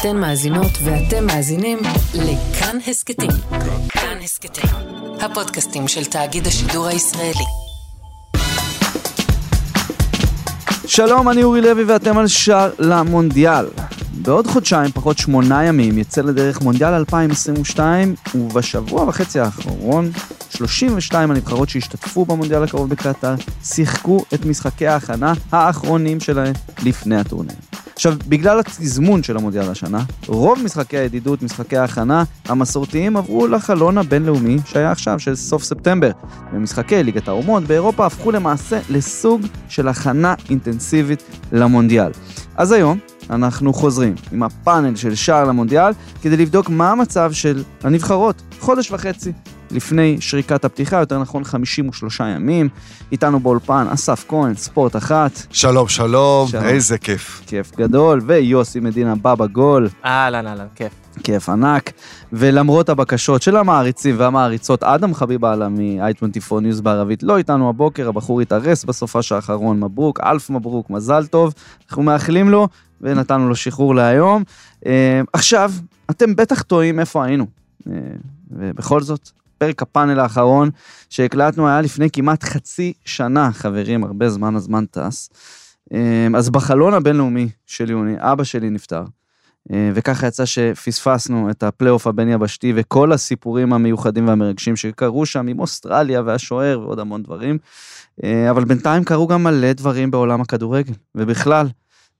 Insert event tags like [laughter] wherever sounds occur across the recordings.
אתן מאזינות ואתם מאזינים לכאן הסכתים. כאן הסכתים, הפודקאסטים של תאגיד השידור הישראלי. שלום, אני אורי לוי ואתם על שער למונדיאל. בעוד חודשיים, פחות שמונה ימים, יצא לדרך מונדיאל 2022, ובשבוע וחצי האחרון, 32 הנבחרות שהשתתפו במונדיאל הקרוב בקטאר, שיחקו את משחקי ההכנה האחרונים שלהם לפני הטורניר. עכשיו, בגלל התזמון של המונדיאל השנה, רוב משחקי הידידות, משחקי ההכנה המסורתיים עברו לחלון הבינלאומי שהיה עכשיו, של סוף ספטמבר. ומשחקי ליגת האומות באירופה הפכו למעשה לסוג של הכנה אינטנסיבית למונדיאל. אז היום אנחנו חוזרים עם הפאנל של שער למונדיאל כדי לבדוק מה המצב של הנבחרות, חודש וחצי לפני שריקת הפתיחה, יותר נכון 53 ימים. איתנו באולפן אסף כהן, ספורט אחת. שלום, שלום, שלום. איזה כיף. כיף גדול, ויוסי מדינה בא בגול, אהלן, אהלן, כיף. כיף ענק. ולמרות הבקשות של המעריצים והמעריצות, אדם חביב עלה מ-i24 News בערבית לא איתנו הבוקר, הבחור התארס בסופש האחרון, מברוק, אלף מברוק, מזל טוב. אנחנו מאחלים לו, ונתנו לו שחרור להיום. אה, עכשיו, אתם בטח טועים איפה היינו. אה, ובכל זאת, פרק הפאנל האחרון שהקלטנו היה לפני כמעט חצי שנה, חברים, הרבה זמן הזמן טס. אה, אז בחלון הבינלאומי של יוני, אבא שלי נפטר. אה, וככה יצא שפספסנו את הפלייאוף הבין-יבשתי וכל הסיפורים המיוחדים והמרגשים שקרו שם עם אוסטרליה והשוער ועוד המון דברים. אה, אבל בינתיים קרו גם מלא דברים בעולם הכדורגל, ובכלל,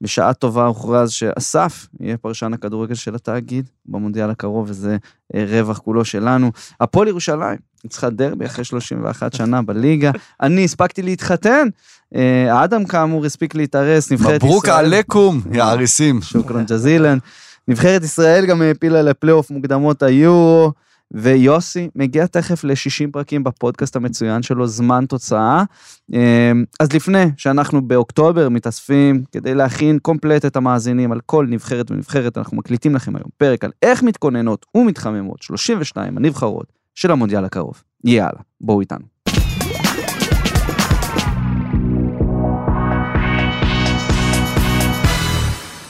בשעה טובה הוכרז שאסף יהיה פרשן הכדורגל של התאגיד במונדיאל הקרוב, וזה אה, רווח כולו שלנו. הפועל ירושלים ניצחה דרבי אחרי 31 [laughs] שנה בליגה. אני הספקתי להתחתן, אה, אדם כאמור הספיק להתארס, נבחרת ישראל. מברוק עליכום, יא [laughs] עריסים. שוכרן ג'זילן. נבחרת ישראל גם העפילה לפלייאוף מוקדמות היורו, ויוסי מגיע תכף ל-60 פרקים בפודקאסט המצוין שלו, זמן תוצאה. אה, אז לפני שאנחנו באוקטובר מתאספים כדי להכין קומפלט את המאזינים על כל נבחרת ונבחרת, אנחנו מקליטים לכם היום פרק על איך מתכוננות ומתחממות 32 הנבחרות של המונדיאל הקרוב. יאללה, בואו איתנו.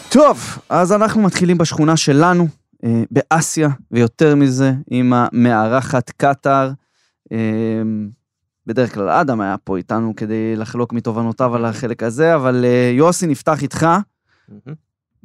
טוב, אז אנחנו מתחילים בשכונה שלנו, באסיה, ויותר מזה, עם המארחת קטאר. אה, בדרך כלל אדם היה פה איתנו כדי לחלוק מתובנותיו על החלק הזה, אבל אה, יוסי, נפתח איתך.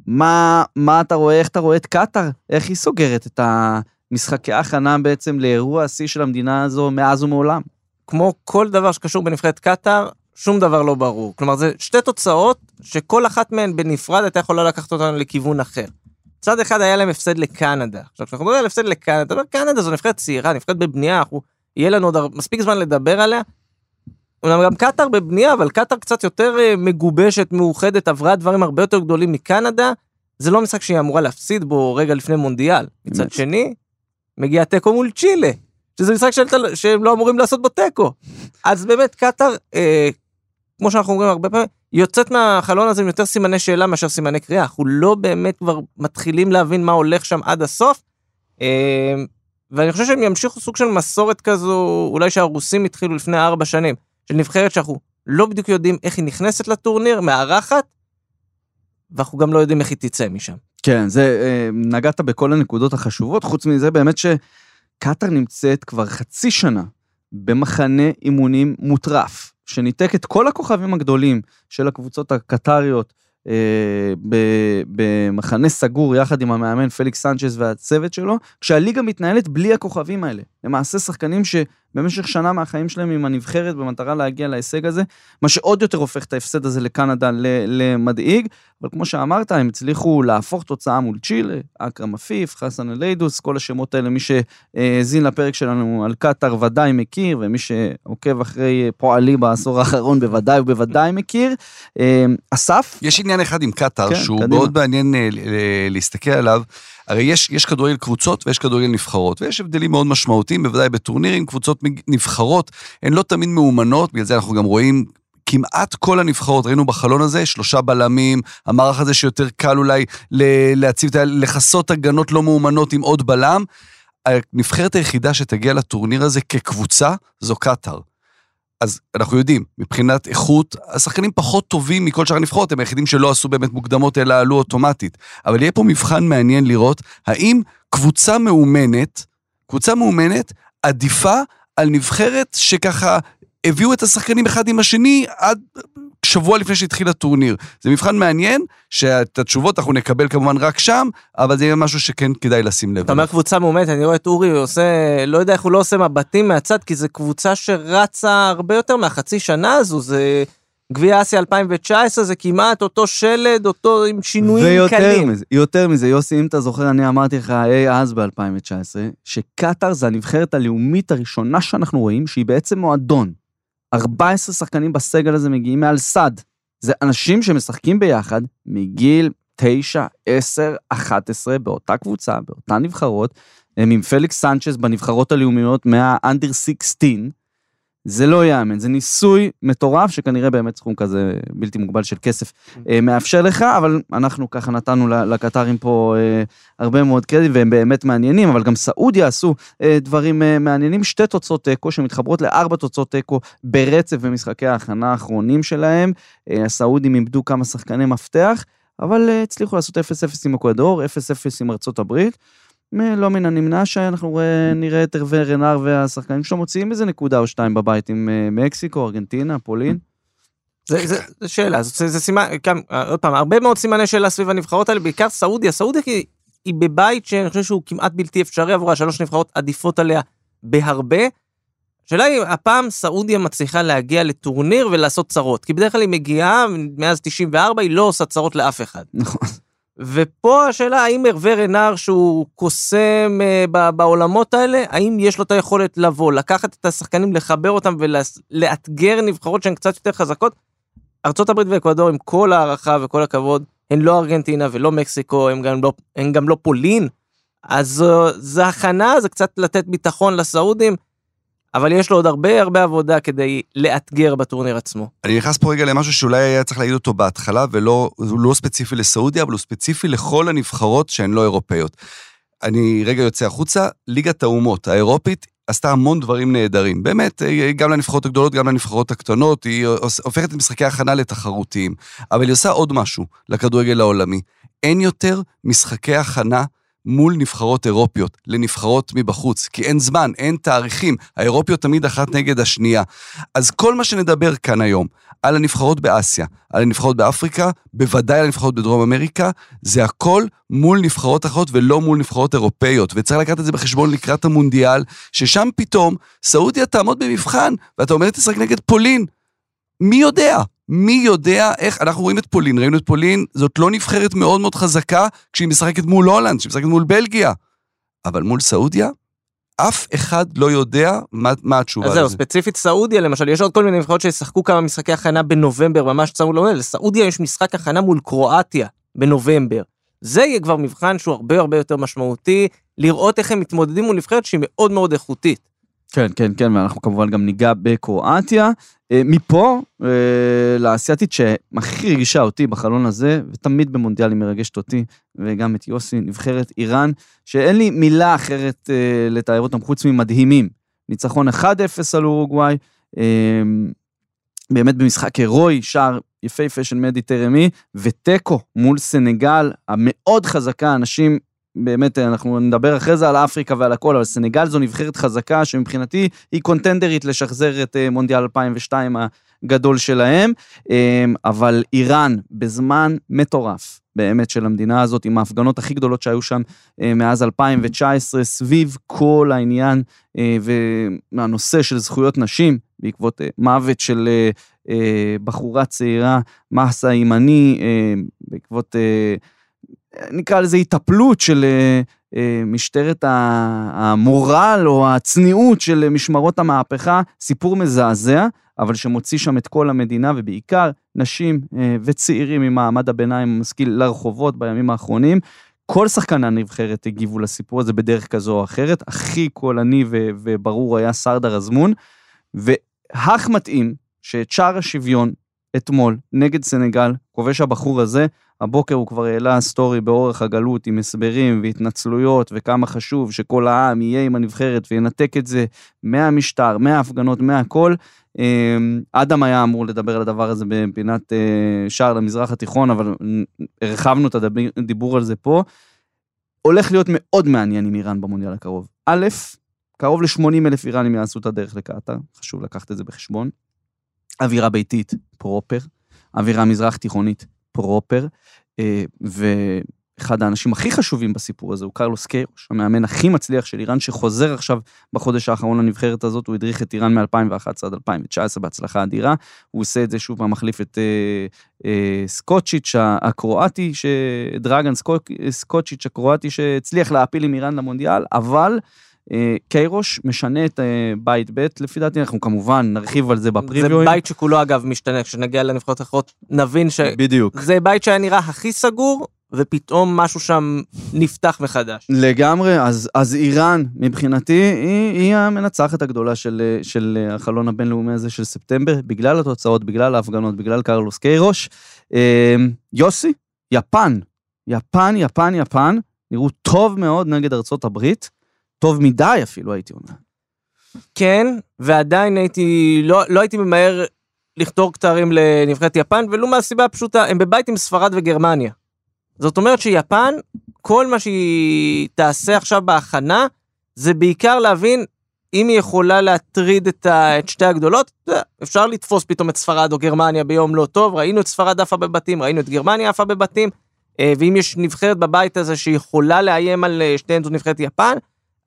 מה, מה אתה רואה, איך אתה רואה את קטאר? איך היא סוגרת את המשחקי ההכנה בעצם לאירוע השיא של המדינה הזו מאז ומעולם? כמו כל דבר שקשור בנבחרת קטאר, שום דבר לא ברור. כלומר, זה שתי תוצאות שכל אחת מהן בנפרד הייתה יכולה לקחת אותנו לכיוון אחר. צד אחד היה להם הפסד לקנדה. עכשיו, כשאנחנו מדברים על הפסד לקנדה, אבל קנדה זו נבחרת צעירה, נבחרת בבנייה, אנחנו, יהיה לנו עוד מספיק זמן לדבר עליה. אומנם גם קטאר בבנייה, אבל קטאר קצת יותר אה, מגובשת, מאוחדת, עברה דברים הרבה יותר גדולים מקנדה. זה לא משחק שהיא אמורה להפסיד בו רגע לפני מונדיאל. מצד. שני, מגיע תיקו מול צ'ילה, שזה משחק שהם לא אמורים לעשות בו תיקו. אז באמת קטאר, אה, כמו שאנחנו אומרים הרבה פעמים, יוצאת מהחלון הזה עם יותר סימני שאלה מאשר סימני קריאה. אנחנו לא באמת כבר מתחילים להבין מה הולך שם עד הסוף. אה, ואני חושב שהם ימשיכו סוג של מסורת כזו, אולי שהרוסים התחילו לפני ארבע שנים, של נבחרת שאנחנו לא בדיוק יודעים איך היא נכנסת לטורניר, מארחת, ואנחנו גם לא יודעים איך היא תצא משם. כן, זה, אה, נגעת בכל הנקודות החשובות, חוץ מזה באמת שקטאר נמצאת כבר חצי שנה במחנה אימונים מוטרף, שניתק את כל הכוכבים הגדולים של הקבוצות הקטריות אה, ב- במחנה סגור יחד עם המאמן פליקס סנצ'ז והצוות שלו, כשהליגה מתנהלת בלי הכוכבים האלה. למעשה שחקנים שבמשך שנה מהחיים שלהם עם הנבחרת במטרה להגיע להישג הזה, מה שעוד יותר הופך את ההפסד הזה לקנדה למדאיג, אבל כמו שאמרת, הם הצליחו להפוך תוצאה מול צ'ילה, אכרם עפיף, חסן אליידוס, כל השמות האלה, מי שהאזין לפרק שלנו על קטאר ודאי מכיר, ומי שעוקב אחרי פועלי בעשור האחרון בוודאי ובוודאי מכיר. אה, אסף? יש עניין אחד עם קטאר, כן, שהוא קדימה. מאוד מעניין אה, להסתכל עליו. הרי יש, יש כדורגל קבוצות ויש כדורגל נבחרות, ויש הבדלים מאוד משמעותיים, בוודאי בטורנירים, קבוצות נבחרות הן לא תמיד מאומנות, בגלל זה אנחנו גם רואים כמעט כל הנבחרות, ראינו בחלון הזה, שלושה בלמים, המערך הזה שיותר קל אולי להציב, לכסות הגנות לא מאומנות עם עוד בלם. הנבחרת היחידה שתגיע לטורניר הזה כקבוצה זו קטאר. אז אנחנו יודעים, מבחינת איכות, השחקנים פחות טובים מכל שאר הנבחרות, הם היחידים שלא עשו באמת מוקדמות, אלא עלו אוטומטית. אבל יהיה פה מבחן מעניין לראות האם קבוצה מאומנת, קבוצה מאומנת עדיפה על נבחרת שככה הביאו את השחקנים אחד עם השני עד שבוע לפני שהתחיל הטורניר. זה מבחן מעניין, שאת התשובות אנחנו נקבל כמובן רק שם, אבל זה יהיה משהו שכן כדאי לשים לב. אתה אומר קבוצה מאומנת, אני רואה את אורי עושה, לא יודע איך הוא לא עושה מבטים מהצד, כי זו קבוצה שרצה הרבה יותר מהחצי שנה הזו, זה גביע אסיה 2019, זה כמעט אותו שלד, אותו עם שינויים ויותר קלים. מזה, יותר מזה, יוסי, אם אתה זוכר, אני אמרתי לך אי אז ב-2019, שקטאר זה הנבחרת הלאומית הראשונה שאנחנו רואים, שהיא בעצם מועדון. 14 שחקנים בסגל הזה מגיעים מעל סד. זה אנשים שמשחקים ביחד מגיל 9, 10, 11, באותה קבוצה, באותן נבחרות, הם עם פליקס סנצ'ס בנבחרות הלאומיות מה-under 16. זה לא ייאמן, זה ניסוי מטורף שכנראה באמת סכום כזה בלתי מוגבל של כסף אה, מאפשר לך, אבל אנחנו ככה נתנו לקטרים פה אה, הרבה מאוד קרדיט והם באמת מעניינים, אבל גם סעודיה עשו אה, דברים מעניינים, שתי תוצאות תיקו שמתחברות לארבע תוצאות תיקו ברצף במשחקי ההכנה האחרונים שלהם. הסעודים איבדו כמה שחקני מפתח, אבל הצליחו לעשות 0-0 עם אקוודור, 0-0 עם ארצות הברית. לא מן הנמנע שאנחנו אה, נראה את הרווה רנר והשחקנים שלו מוציאים איזה נקודה או שתיים בבית עם אה, מקסיקו, ארגנטינה, פולין. זה, זה, זה שאלה, זה, זה סימן, גם, עוד פעם, הרבה מאוד סימני שאלה סביב הנבחרות האלה, בעיקר סעודיה, סעודיה היא, היא בבית שאני חושב שהוא כמעט בלתי אפשרי עבורה, שלוש נבחרות עדיפות עליה בהרבה. השאלה היא, הפעם סעודיה מצליחה להגיע לטורניר ולעשות צרות, כי בדרך כלל היא מגיעה, מאז 94 היא לא עושה צרות לאף אחד. נכון. ופה השאלה, האם הרווה רנר שהוא קוסם אה, בעולמות האלה, האם יש לו את היכולת לבוא, לקחת את השחקנים, לחבר אותם ולאתגר נבחרות שהן קצת יותר חזקות? ארה"ב ואקוודור, עם כל הערכה וכל הכבוד, הן לא ארגנטינה ולא מקסיקו, הן גם לא, הן גם לא פולין. אז זו, זו הכנה, זה קצת לתת ביטחון לסעודים, אבל יש לו עוד הרבה הרבה עבודה כדי לאתגר בטורניר עצמו. אני נכנס פה רגע למשהו שאולי היה צריך להגיד אותו בהתחלה, ולא לא ספציפי לסעודיה, אבל הוא ספציפי לכל הנבחרות שהן לא אירופאיות. אני רגע יוצא החוצה, ליגת האומות האירופית עשתה המון דברים נהדרים. באמת, אה, גם לנבחרות הגדולות, גם לנבחרות הקטנות, היא הופכת את משחקי ההכנה לתחרותיים. אבל היא עושה עוד משהו לכדורגל העולמי. אין יותר משחקי הכנה מול נבחרות אירופיות, לנבחרות מבחוץ, כי אין זמן, אין תאריכים, האירופיות תמיד אחת נגד השנייה. אז כל מה שנדבר כאן היום, על הנבחרות באסיה, על הנבחרות באפריקה, בוודאי על הנבחרות בדרום אמריקה, זה הכל מול נבחרות אחרות ולא מול נבחרות אירופאיות. וצריך לקחת את זה בחשבון לקראת המונדיאל, ששם פתאום סעודיה תעמוד במבחן, ואתה אומר, תשחק נגד פולין. מי יודע? מי יודע איך, אנחנו רואים את פולין, ראינו את פולין, זאת לא נבחרת מאוד מאוד חזקה כשהיא משחקת מול הולנד, כשהיא משחקת מול בלגיה. אבל מול סעודיה, אף אחד לא יודע מה, מה התשובה אז זהו, לזה. ספציפית סעודיה למשל, יש עוד כל מיני נבחרות שישחקו כמה משחקי הכנה בנובמבר, ממש צמוד לעונה, לסעודיה יש משחק הכנה מול קרואטיה בנובמבר. זה יהיה כבר מבחן שהוא הרבה הרבה יותר משמעותי, לראות איך הם מתמודדים מול נבחרת שהיא מאוד מאוד איכותית. כן, כן, כן, ואנחנו כמובן גם ניגע בקרואטיה. אה, מפה אה, לאסייתית שהכי רגישה אותי בחלון הזה, ותמיד במונדיאל היא מרגשת אותי, וגם את יוסי, נבחרת איראן, שאין לי מילה אחרת אה, לתאר אותם חוץ ממדהימים. ניצחון 1-0 על אורוגוואי, באמת במשחק הירואי, שער יפהפה של מדי טרמי, ותיקו מול סנגל המאוד חזקה, אנשים באמת, אנחנו נדבר אחרי זה על אפריקה ועל הכל, אבל סנגל זו נבחרת חזקה שמבחינתי היא קונטנדרית לשחזר את אה, מונדיאל 2002 הגדול שלהם, אה, אבל איראן בזמן מטורף. באמת של המדינה הזאת, עם ההפגנות הכי גדולות שהיו שם אה, מאז 2019, סביב כל העניין אה, והנושא של זכויות נשים, בעקבות אה, מוות של אה, אה, בחורה צעירה, מסה ימני, אה, בעקבות... נקרא לזה היטפלות של אה, אה, משטרת המורל או הצניעות של משמרות המהפכה, סיפור מזעזע, אבל שמוציא שם את כל המדינה ובעיקר נשים אה, וצעירים ממעמד הביניים המשכיל לרחובות בימים האחרונים. כל שחקני הנבחרת הגיבו לסיפור הזה בדרך כזו או אחרת, הכי קולני וברור היה סרדר אזמון, והך מתאים שאת שער השוויון אתמול נגד סנגל, כובש הבחור הזה, הבוקר הוא כבר העלה סטורי באורך הגלות עם הסברים והתנצלויות וכמה חשוב שכל העם יהיה עם הנבחרת וינתק את זה מהמשטר, מההפגנות, מהכל. אמ, אדם היה אמור לדבר על הדבר הזה בפינת אה, שער למזרח התיכון, אבל הרחבנו את הדיבור על זה פה. הולך להיות מאוד מעניין עם איראן במונדיאל הקרוב. א', קרוב ל-80 אלף איראנים יעשו את הדרך לקטאר, חשוב לקחת את זה בחשבון. אווירה ביתית, פרופר. אווירה מזרח תיכונית, פרופר. אה, ואחד האנשים הכי חשובים בסיפור הזה הוא קרלוס קיירוש, המאמן הכי מצליח של איראן, שחוזר עכשיו בחודש האחרון לנבחרת הזאת, הוא הדריך את איראן מ-2011 עד 2019 בהצלחה אדירה. הוא עושה את זה שוב פעם, את אה, אה, סקוצ'יץ' הקרואטי. דרגן סקוצ'יץ' הקרואטי שהצליח להעפיל עם איראן למונדיאל, אבל... אה, קיירוש משנה את אה, בית ב', לפי דעתי אנחנו כמובן נרחיב על זה בפריוויואים. זה בית שכולו אגב משתנה, כשנגיע לנבחרות אחרות נבין ש... בדיוק. זה בית שהיה נראה הכי סגור, ופתאום משהו שם נפתח מחדש. לגמרי, אז, אז איראן מבחינתי היא, היא המנצחת הגדולה של, אה, של החלון הבינלאומי הזה של ספטמבר, בגלל התוצאות, בגלל ההפגנות, בגלל קרלוס קיירוש. יוסי, יפן, יפן, יפן, יפן, נראו טוב מאוד נגד ארצות הברית. טוב מדי אפילו, הייתי אומר. כן, ועדיין הייתי, לא, לא הייתי ממהר לכתור כתרים לנבחרת יפן, ולו מהסיבה הפשוטה, הם בבית עם ספרד וגרמניה. זאת אומרת שיפן, כל מה שהיא תעשה עכשיו בהכנה, זה בעיקר להבין אם היא יכולה להטריד את, ה, את שתי הגדולות, אפשר לתפוס פתאום את ספרד או גרמניה ביום לא טוב, ראינו את ספרד עפה בבתים, ראינו את גרמניה עפה בבתים, אה, ואם יש נבחרת בבית הזה שיכולה לאיים על אה, שתיהן זו נבחרת יפן,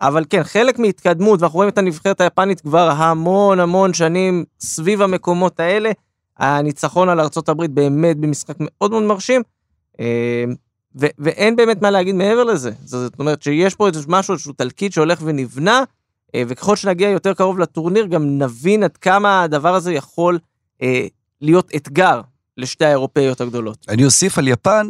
אבל כן, חלק מהתקדמות, ואנחנו רואים את הנבחרת היפנית כבר המון המון שנים סביב המקומות האלה. הניצחון על ארה"ב באמת במשחק מאוד מאוד מרשים, אה, ו- ואין באמת מה להגיד מעבר לזה. זאת אומרת שיש פה איזה משהו, איזשהו תלקיט שהולך ונבנה, אה, וככל שנגיע יותר קרוב לטורניר, גם נבין עד כמה הדבר הזה יכול אה, להיות אתגר לשתי האירופאיות הגדולות. אני אוסיף על יפן,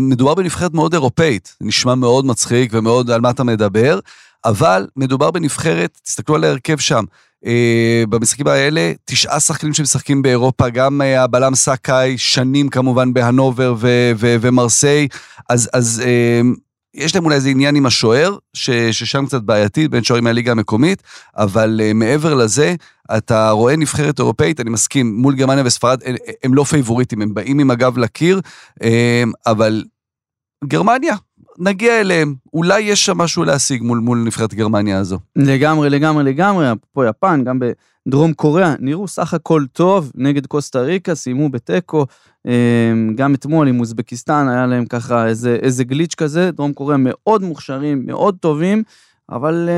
מדובר בנבחרת מאוד אירופאית, נשמע מאוד מצחיק ומאוד על מה אתה מדבר, אבל מדובר בנבחרת, תסתכלו על ההרכב שם. אה, במשחקים האלה, תשעה שחקנים שמשחקים באירופה, גם אה, הבלם סאקאי, שנים כמובן בהנובר ו- ו- ומרסיי, אז, אז אה, יש להם אולי איזה עניין עם השוער, ש- ששם קצת בעייתי, בין שוערים מהליגה המקומית, אבל אה, מעבר לזה, אתה רואה נבחרת אירופאית, אני מסכים, מול גרמניה וספרד, הם, הם לא פייבוריטים, הם באים עם הגב לקיר, אה, אבל גרמניה, נגיע אליהם, אולי יש שם משהו להשיג מול, מול נבחרת גרמניה הזו. לגמרי, לגמרי, לגמרי, פה יפן, גם בדרום קוריאה, נראו סך הכל טוב נגד קוסטה ריקה, סיימו בתיקו, אמ, גם אתמול עם אוזבקיסטן היה להם ככה איזה, איזה גליץ' כזה, דרום קוריאה מאוד מוכשרים, מאוד טובים. אבל...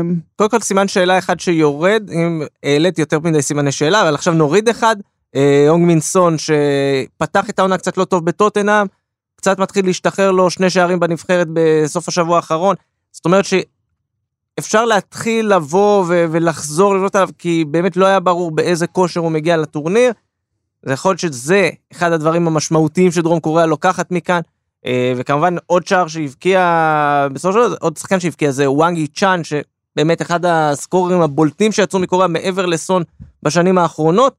אמ, קודם כל סימן שאלה אחד שיורד, אם העליתי יותר מדי סימני שאלה, אבל עכשיו נוריד אחד, אה, אונג מינסון שפתח את העונה קצת לא טוב בטוטנאם, קצת מתחיל להשתחרר לו שני שערים בנבחרת בסוף השבוע האחרון. זאת אומרת שאפשר להתחיל לבוא ו- ולחזור לבנות עליו, כי באמת לא היה ברור באיזה כושר הוא מגיע לטורניר. זה יכול להיות שזה אחד הדברים המשמעותיים שדרום קוריאה לוקחת מכאן. אה, וכמובן עוד שער שהבקיע, בסופו של דבר עוד שחקן שהבקיע זה וואנגי צ'אן, שבאמת אחד הסקוררים הבולטים שיצאו מקוריאה מעבר לסון בשנים האחרונות.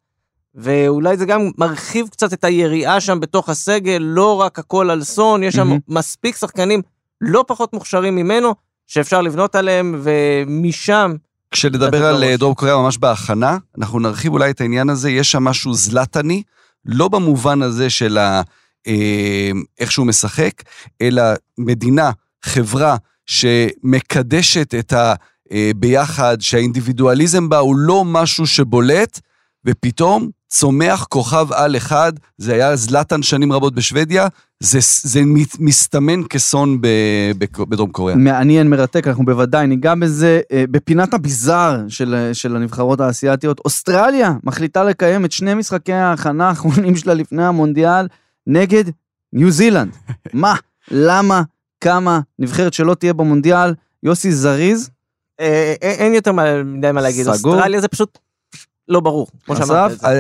ואולי זה גם מרחיב קצת את היריעה שם בתוך הסגל, לא רק הכל על סון, יש שם mm-hmm. מספיק שחקנים לא פחות מוכשרים ממנו, שאפשר לבנות עליהם, ומשם... כשנדבר על אה, דרום קוריאה ממש בהכנה, אנחנו נרחיב אולי את העניין הזה, יש שם משהו זלטני, לא במובן הזה של ה... אה, איך שהוא משחק, אלא מדינה, חברה, שמקדשת את הביחד, אה, שהאינדיבידואליזם בה הוא לא משהו שבולט, ופתאום צומח כוכב על אחד, זה היה זלטן שנים רבות בשוודיה, זה, זה מסתמן כסון בדרום קוריאה. מעניין, מרתק, אנחנו בוודאי ניגע בזה. אה, בפינת הביזאר של, של הנבחרות האסייתיות, אוסטרליה מחליטה לקיים את שני משחקי ההכנה האחרונים שלה לפני המונדיאל נגד ניו זילנד. [laughs] מה? למה? כמה? נבחרת שלא תהיה במונדיאל? יוסי זריז? אה, אין יותר מדי מה להגיד. אוסטרליה זה פשוט לא ברור, כמו שאמרת. אה,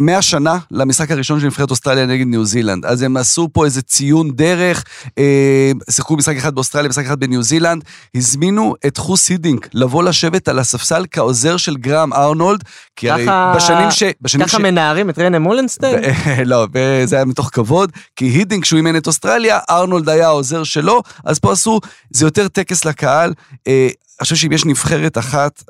100 שנה למשחק הראשון של נבחרת אוסטרליה נגד ניו זילנד. אז הם עשו פה איזה ציון דרך, אה, שיחקו משחק אחד באוסטרליה, משחק אחד בניו זילנד, הזמינו את חוס הידינק לבוא לשבת על הספסל כעוזר של גראם ארנולד, כי הרי ככה- בשנים ש... בשנים ככה מנערים את רנה מולנסטיין? [laughs] לא, זה היה מתוך כבוד, כי הידינג, כשהוא אימן את אוסטרליה, ארנולד היה העוזר שלו, אז פה עשו, זה יותר טקס לקהל. אה, אני חושב שאם יש נבחרת אחת,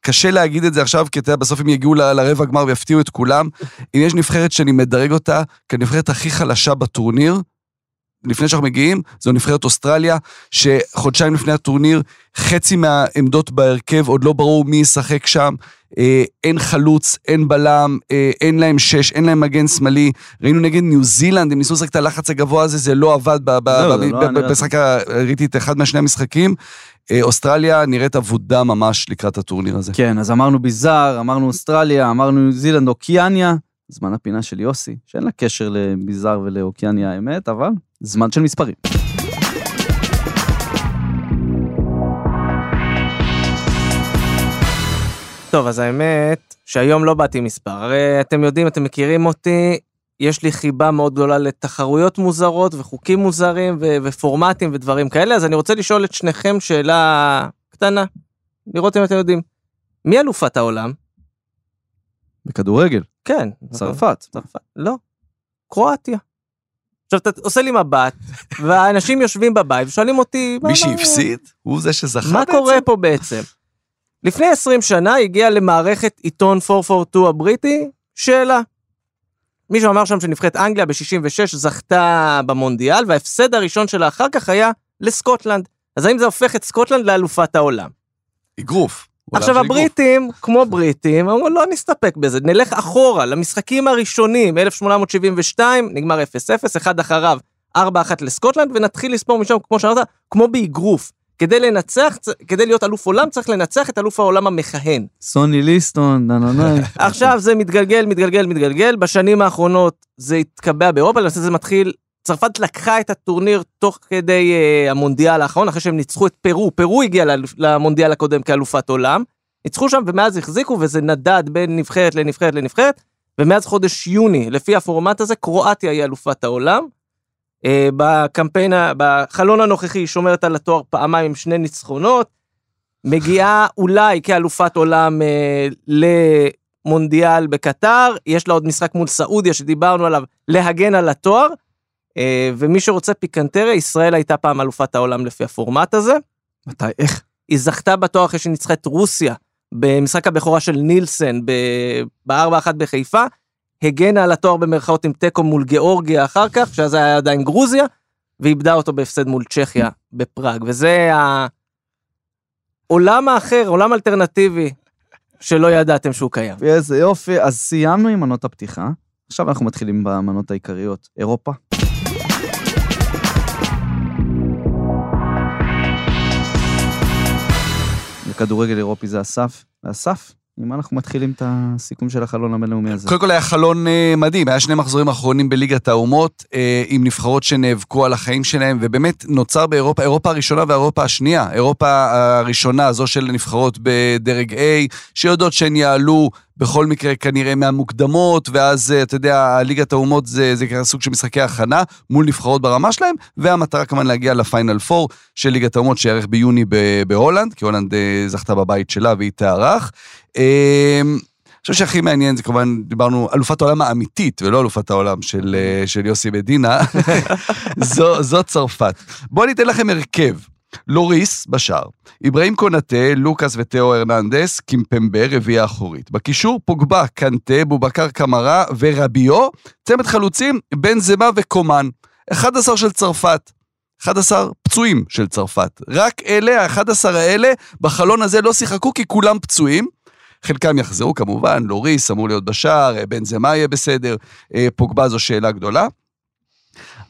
קשה להגיד את זה עכשיו, כי אתה יודע, בסוף הם יגיעו לרבע גמר ויפתיעו את כולם. אם יש נבחרת שאני מדרג אותה כנבחרת הכי חלשה בטורניר, לפני שאנחנו מגיעים, זו נבחרת אוסטרליה, שחודשיים לפני הטורניר, חצי מהעמדות בהרכב, עוד לא ברור מי ישחק שם. אה, אין חלוץ, אין בלם, אה, אין להם שש, אין להם מגן שמאלי. ראינו נגד ניו זילנד, הם ניסו לשחק את הלחץ הגבוה הזה, זה לא עבד לא נראה במשחק, ראיתי את אחד מהשני המשחקים. אה, אוסטרליה נראית אבודה ממש לקראת הטורניר הזה. כן, אז אמרנו ביזאר, אמרנו אוסטרליה, אמרנו ניו זילנד, אוקיאניה. זמן הפינה של יוסי, שאין לה קשר לביזאר ולאוקיאניה האמת, אבל זמן של מספרים. טוב, אז האמת שהיום לא באתי מספר. הרי אתם יודעים, אתם מכירים אותי, יש לי חיבה מאוד גדולה לתחרויות מוזרות וחוקים מוזרים ו- ופורמטים ודברים כאלה, אז אני רוצה לשאול את שניכם שאלה קטנה, לראות אם אתם יודעים. מי אלופת העולם? בכדורגל, כן. צרפת. צרפת. לא. קרואטיה. עכשיו אתה עושה לי מבט, [laughs] והאנשים יושבים בבית ושואלים אותי, מה- מי מה- שהפסיד, הוא זה שזכה מה בעצם. קורה פה בעצם? לפני 20 שנה הגיע למערכת עיתון 442 הבריטי שאלה. מישהו אמר שם שנבחרת אנגליה ב-66 זכתה במונדיאל, וההפסד הראשון שלה אחר כך היה לסקוטלנד. אז האם זה הופך את סקוטלנד לאלופת העולם? אגרוף. עכשיו. הבריטים, כמו בריטים, אמרו לא נסתפק בזה, נלך אחורה למשחקים הראשונים, 1872, נגמר 0-0, אחד אחריו, 4-1 לסקוטלנד, ונתחיל לספור משם, כמו שאמרת, כמו באגרוף. כדי לנצח, כדי להיות אלוף עולם, צריך לנצח את אלוף העולם המכהן. סוני ליסטון, דנונאי. עכשיו זה מתגלגל, מתגלגל, מתגלגל, בשנים האחרונות זה התקבע באירופה, למעשה זה מתחיל, צרפת לקחה את הטורניר תוך כדי uh, המונדיאל האחרון, אחרי שהם ניצחו את פרו, פרו הגיע למונדיאל הקודם כאלופת עולם, ניצחו שם ומאז החזיקו וזה נדד בין נבחרת לנבחרת לנבחרת, ומאז חודש יוני, לפי הפורמט הזה, קרואטיה היא אלופת העולם. Uh, בקמפיין, בחלון הנוכחי היא שומרת על התואר פעמיים עם שני ניצחונות, מגיעה אולי כאלופת עולם אה, למונדיאל בקטר, יש לה עוד משחק מול סעודיה שדיברנו עליו, להגן על התואר, אה, ומי שרוצה פיקנטריה, ישראל הייתה פעם אלופת העולם לפי הפורמט הזה. מתי, איך? היא זכתה בתואר אחרי שניצחה את רוסיה במשחק הבכורה של נילסן ב-4-1 בחיפה, הגנה על התואר במרכאות עם תיקו מול גיאורגיה אחר כך, שאז היה עדיין גרוזיה, ואיבדה אותו בהפסד מול צ'כיה בפראג, וזה העולם האחר, עולם אלטרנטיבי, שלא ידעתם שהוא קיים. איזה יופי, אז סיימנו עם מנות הפתיחה. עכשיו אנחנו מתחילים במנות העיקריות. אירופה. בכדורגל אירופי זה אסף. ואסף, עם מה אנחנו מתחילים את הסיכום של החלון הבינלאומי הזה? קודם כל היה חלון אה, מדהים, היה שני מחזורים אחרונים בליגת האומות, אה, עם נבחרות שנאבקו על החיים שלהם, ובאמת נוצר באירופה, אירופה הראשונה והאירופה השנייה. אירופה הראשונה, זו של נבחרות בדרג A, שיודעות שהן יעלו בכל מקרה כנראה מהמוקדמות, ואז, אה, אתה יודע, ליגת האומות זה, זה ככה סוג של משחקי הכנה מול נבחרות ברמה שלהם, והמטרה כמובן להגיע לפיינל 4 של ליגת האומות שיארך ביוני בהולנד, כי הולנד אה, זכתה בבית שלה והיא תארח. אה, אני חושב שהכי מעניין זה כמובן, דיברנו, אלופת העולם האמיתית, ולא אלופת העולם של, של יוסי מדינה, [laughs] זו, זו צרפת. בואו אני אתן לכם הרכב. לוריס בשער, אברהים קונטה, לוקאס ותאו הרננדס, קימפמבה, רביעייה אחורית. בקישור פוגבה, קנטה, בובקר קמרה ורביו, צמד חלוצים, בן זמה וקומן. 11 של צרפת. 11 פצועים של צרפת. רק אלה, ה-11 האלה, בחלון הזה לא שיחקו כי כולם פצועים. חלקם יחזרו כמובן, לוריס אמור להיות בשער, בן זמה יהיה בסדר, אה, פוגבה זו שאלה גדולה.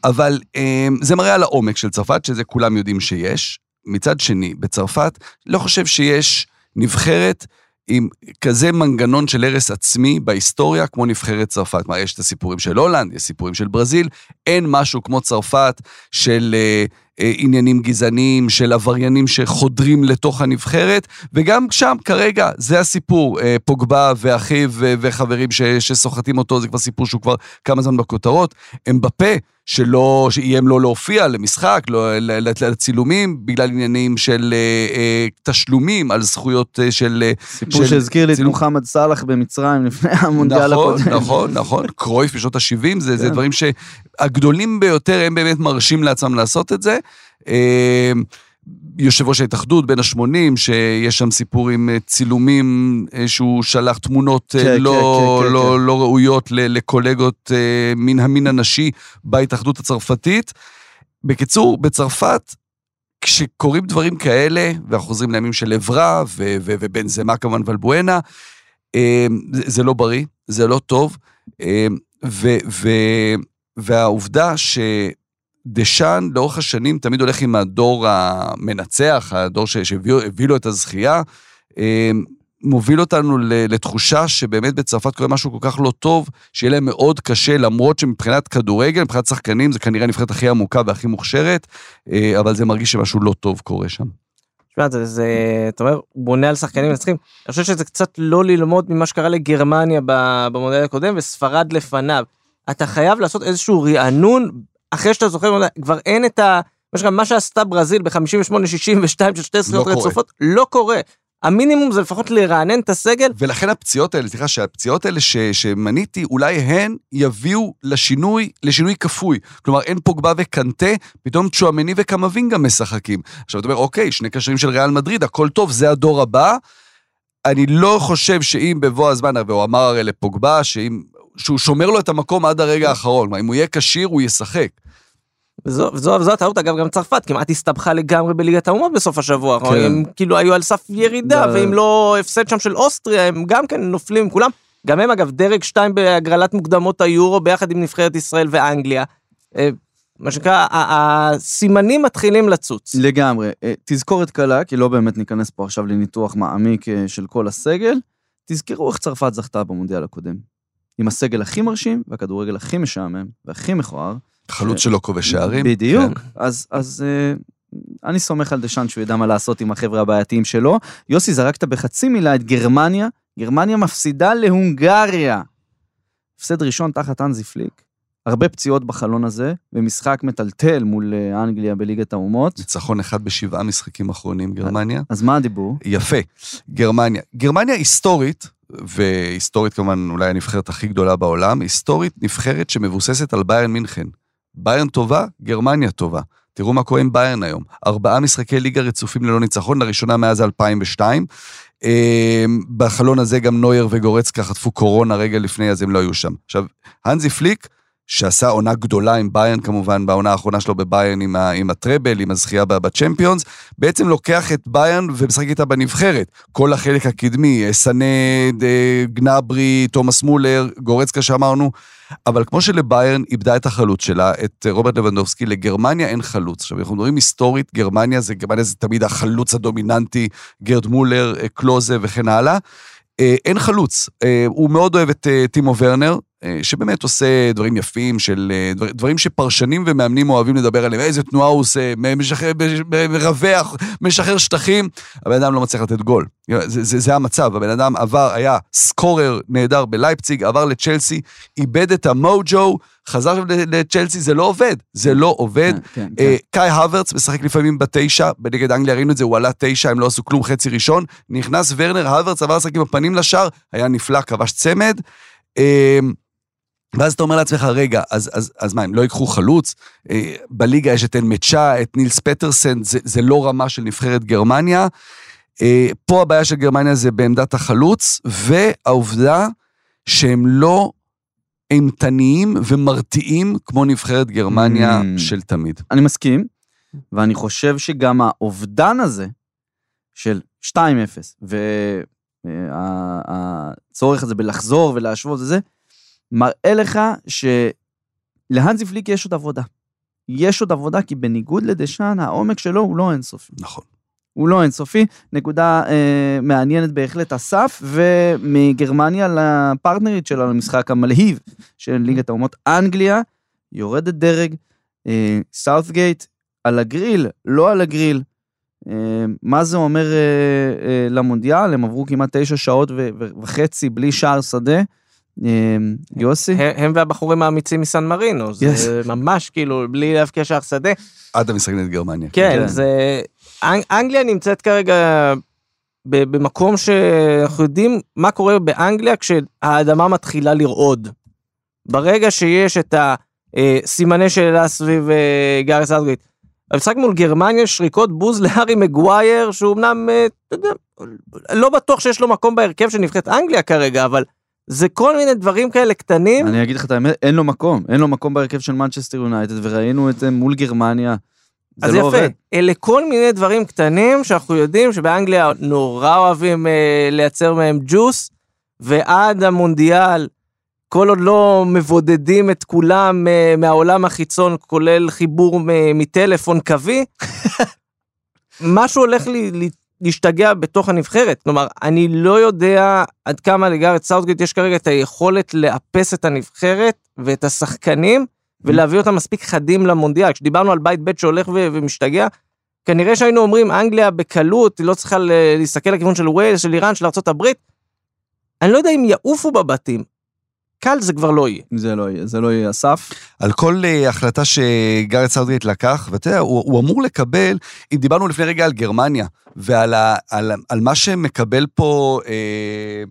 אבל אה, זה מראה על העומק של צרפת, שזה כולם יודעים שיש. מצד שני, בצרפת, לא חושב שיש נבחרת עם כזה מנגנון של הרס עצמי בהיסטוריה כמו נבחרת צרפת. כלומר, יש את הסיפורים של הולנד, יש סיפורים של ברזיל, אין משהו כמו צרפת של אה, אה, עניינים גזעניים של עבריינים שחודרים לתוך הנבחרת, וגם שם כרגע זה הסיפור, אה, פוגבה ואחיו ו- וחברים שסוחטים אותו, זה כבר סיפור שהוא כבר כמה זמן בכותרות, הם בפה. שלא, שאיים לא להופיע למשחק, לא, לצילומים, בגלל עניינים של אה, אה, תשלומים על זכויות אה, של... אה, סיפור של שהזכיר לי את. מוחמד סאלח במצרים לפני המונדיאל נכון, הקודם. נכון, נכון, [laughs] קרויף בשנות ה-70, זה, זה כן. דברים שהגדולים ביותר, הם באמת מרשים לעצמם לעשות את זה. אה, יושב ראש ההתאחדות בין ה-80, שיש שם סיפור עם אה, צילומים אה, שהוא שלח תמונות אה, כן, כן, לא, כן, כן, לא, כן. לא ראויות לקולגות מן המין הנשי בהתאחדות הצרפתית. בקיצור, בצרפת, כשקורים דברים כאלה, ואנחנו חוזרים לימים של עברה, ו- ו- ובנזמה כמובן ולבואנה, זה, זה לא בריא, זה לא טוב, אה, ו- שדשאן לאורך השנים תמיד הולך עם הדור המנצח, הדור שהביא הביא לו את הזכייה, אה, מוביל אותנו לתחושה שבאמת בצרפת קורה משהו כל כך לא טוב, שיהיה להם מאוד קשה, למרות שמבחינת כדורגל, מבחינת שחקנים, זה כנראה הנבחרת הכי עמוקה והכי מוכשרת, אה, אבל זה מרגיש שמשהו לא טוב קורה שם. תשמע, זה, זה, אתה אומר, הוא בונה על שחקנים מנצחים. אני חושב שזה קצת לא ללמוד ממה שקרה לגרמניה במודל הקודם וספרד לפניו. אתה חייב לעשות איזשהו רענון, אחרי שאתה זוכר, כבר אין את ה... מה שעשתה ברזיל ב-58-62 של שתי זכיות לא קורה. רצופות, לא קורה. המינימום זה לפחות לרענן את הסגל, ולכן הפציעות האלה, סליחה, שהפציעות האלה ש, שמניתי, אולי הן יביאו לשינוי, לשינוי כפוי. כלומר, אין פוגבה וקנטה, פתאום צ'ואמני וקמבינגה משחקים. עכשיו, אתה אומר, אוקיי, שני קשרים של ריאל מדריד, הכל טוב, זה הדור הבא. אני לא חושב שאם בבוא הזמן, והוא אמר הרי לפוגבה, שאם, שהוא שומר לו את המקום עד הרגע האחרון. כלומר, אם הוא יהיה כשיר, הוא ישחק. וזו, הטעות, אגב, גם צרפת כמעט הסתבכה לגמרי בליגת האומות בסוף השבוע. כן. הם כאילו היו על סף ירידה, ואם לא הפסד שם של אוסטריה, הם גם כן נופלים כולם. גם הם, אגב, דרג 2 בהגרלת מוקדמות היורו ביחד עם נבחרת ישראל ואנגליה. אה, מה שנקרא, הסימנים מתחילים לצוץ. לגמרי. אה, תזכורת קלה, כי לא באמת ניכנס פה עכשיו לניתוח מעמיק אה, של כל הסגל. תזכרו איך צרפת זכתה במונדיאל הקודם. עם הסגל הכי מרשים, והכדורגל הכי משעמם, והכי מכוער. חלוץ שלא כובש שערים. בדיוק. כן. אז, אז אה, אני סומך על דשאן שהוא ידע מה לעשות עם החבר'ה הבעייתיים שלו. יוסי, זרקת בחצי מילה את גרמניה. גרמניה מפסידה להונגריה. הפסד ראשון תחת אנזי פליק. הרבה פציעות בחלון הזה, ומשחק מטלטל מול אה, אנגליה בליגת האומות. ניצחון אחד בשבעה משחקים אחרונים, גרמניה. אז מה הדיבור? יפה, גרמניה. גרמניה היסטורית, והיסטורית כמובן אולי הנבחרת הכי גדולה בעולם, היסטורית נבחרת שמבוססת על ביירן מינכן. ביירן טובה, גרמניה טובה. תראו מה קורה עם ביירן היום. ארבעה משחקי ליגה רצופים ללא ניצחון, לראשונה מאז 2002. אה, בחלון הזה גם נויר וגורצקה חטפו קורונה רגע לפני, אז הם לא היו שם. עכשיו, האנזי פליק, שעשה עונה גדולה עם ביירן כמובן, בעונה האחרונה שלו בביירן עם, ה- עם הטראבל, עם הזכייה בצ'מפיונס, בעצם לוקח את ביירן ומשחק איתה בנבחרת. כל החלק הקדמי, סאנה, אה, גנאברי, תומאס מולר, גורצקה שאמרנו, אבל כמו שלביירן איבדה את החלוץ שלה, את רוברט לבנדובסקי, לגרמניה אין חלוץ. עכשיו, אנחנו מדברים היסטורית, גרמניה זה, גרמניה זה תמיד החלוץ הדומיננטי, גרד מולר, אה, קלוזה וכן הלאה. אה, אין חלוץ. הוא מאוד אוהב את טימו ורנר, שבאמת עושה דברים יפים, של אה, דבר, דברים שפרשנים ומאמנים אוהבים לדבר עליהם. איזה תנועה הוא עושה, משחרר, מרווח, משחרר שטחים. הבן אדם לא מצליח לתת גול. זה, זה, זה המצב, הבן אדם עבר, היה סקורר נהדר בלייפציג, עבר לצ'לסי, איבד את המוג'ו, חזר לצ'לסי, זה לא עובד. זה לא עובד. כן, כן, אה, קאי הוורץ משחק לפעמים בתשע, בנגד אנגליה ראינו את זה, הוא עלה תשע, הם לא עשו כלום חצי ראשון, נכנס ורנר, הוורץ עבר לשחק עם הפנים לשער, היה נפלא, כבש צמד. אה, ואז אתה אומר לעצמך, רגע, אז, אז, אז מה, הם לא ייקחו חלוץ? אה, בליגה יש את אנמצ'ה, את נילס פטרסן, זה, זה לא רמה של נבחרת גרמניה. אה, פה הבעיה של גרמניה זה בעמדת החלוץ, והעובדה שהם לא אימתניים ומרתיעים כמו נבחרת גרמניה Mm. של תמיד. אני מסכים, ואני חושב שגם האובדן הזה של 2-0, והצורך הזה בלחזור ולהשוות וזה, מראה לך שלהנזי פליק יש עוד עבודה. יש עוד עבודה, כי בניגוד לדשאן, העומק שלו הוא לא אינסופי. נכון. הוא לא אינסופי. נקודה אה, מעניינת בהחלט, אסף, ומגרמניה לפרטנרית שלה למשחק המלהיב של ליגת האומות, אנגליה, יורדת דרג, אה, סאות'גייט, על הגריל, לא על הגריל. אה, מה זה אומר אה, אה, למונדיאל? הם עברו כמעט תשע שעות וחצי בלי שער שדה. אה, יוסי? הם והבחורים האמיצים מסן מרינו, זה ממש כאילו בלי להבקיע שער שדה. עד המשחק נגד גרמניה. כן, כן. זה... אנג- אנגליה נמצאת כרגע במקום שאנחנו יודעים מה קורה באנגליה כשהאדמה מתחילה לרעוד. ברגע שיש את הסימני שאלה סביב אה, גארת' סאוטגייט. המשחק מול גרמניה שריקות בוז להארי מגווייר שהוא אמנם, אה, לא בטוח שיש לו מקום בהרכב של נבחרת אנגליה כרגע, אבל זה כל מיני דברים כאלה קטנים. אני אגיד לך את האמת, אין לו מקום. אין לו מקום בהרכב של מנצ'סטר יונייטד, וראינו את זה מול גרמניה. זה אז לא יפה, עובד. אלה כל מיני דברים קטנים שאנחנו יודעים שבאנגליה נורא אוהבים אה, לייצר מהם ג'וס, ועד המונדיאל, כל עוד לא מבודדים את כולם אה, מהעולם החיצון, כולל חיבור מ- מטלפון קווי, [laughs] משהו הולך לי, לי, להשתגע בתוך הנבחרת. כלומר, אני לא יודע עד כמה לגארת' סאוטגייט יש כרגע את היכולת לאפס את הנבחרת ואת השחקנים, ולהביא אותם מספיק חדים למונדיאל. כשדיברנו על בית ב' שהולך ו- ומשתגע, כנראה שהיינו אומרים אנגליה בקלות, היא לא צריכה להסתכל לכיוון של ויילס, של איראן, של ארה"ב. אני לא יודע אם יעופו בבתים. קל זה כבר לא יהיה. זה לא יהיה, זה לא יהיה אסף. על כל אה, החלטה שגארת' סאוטגייט לקח, ואתה יודע, הוא, הוא אמור לקבל, אם דיברנו לפני רגע על גרמניה, ועל ה, על, על מה שמקבל פה, אה,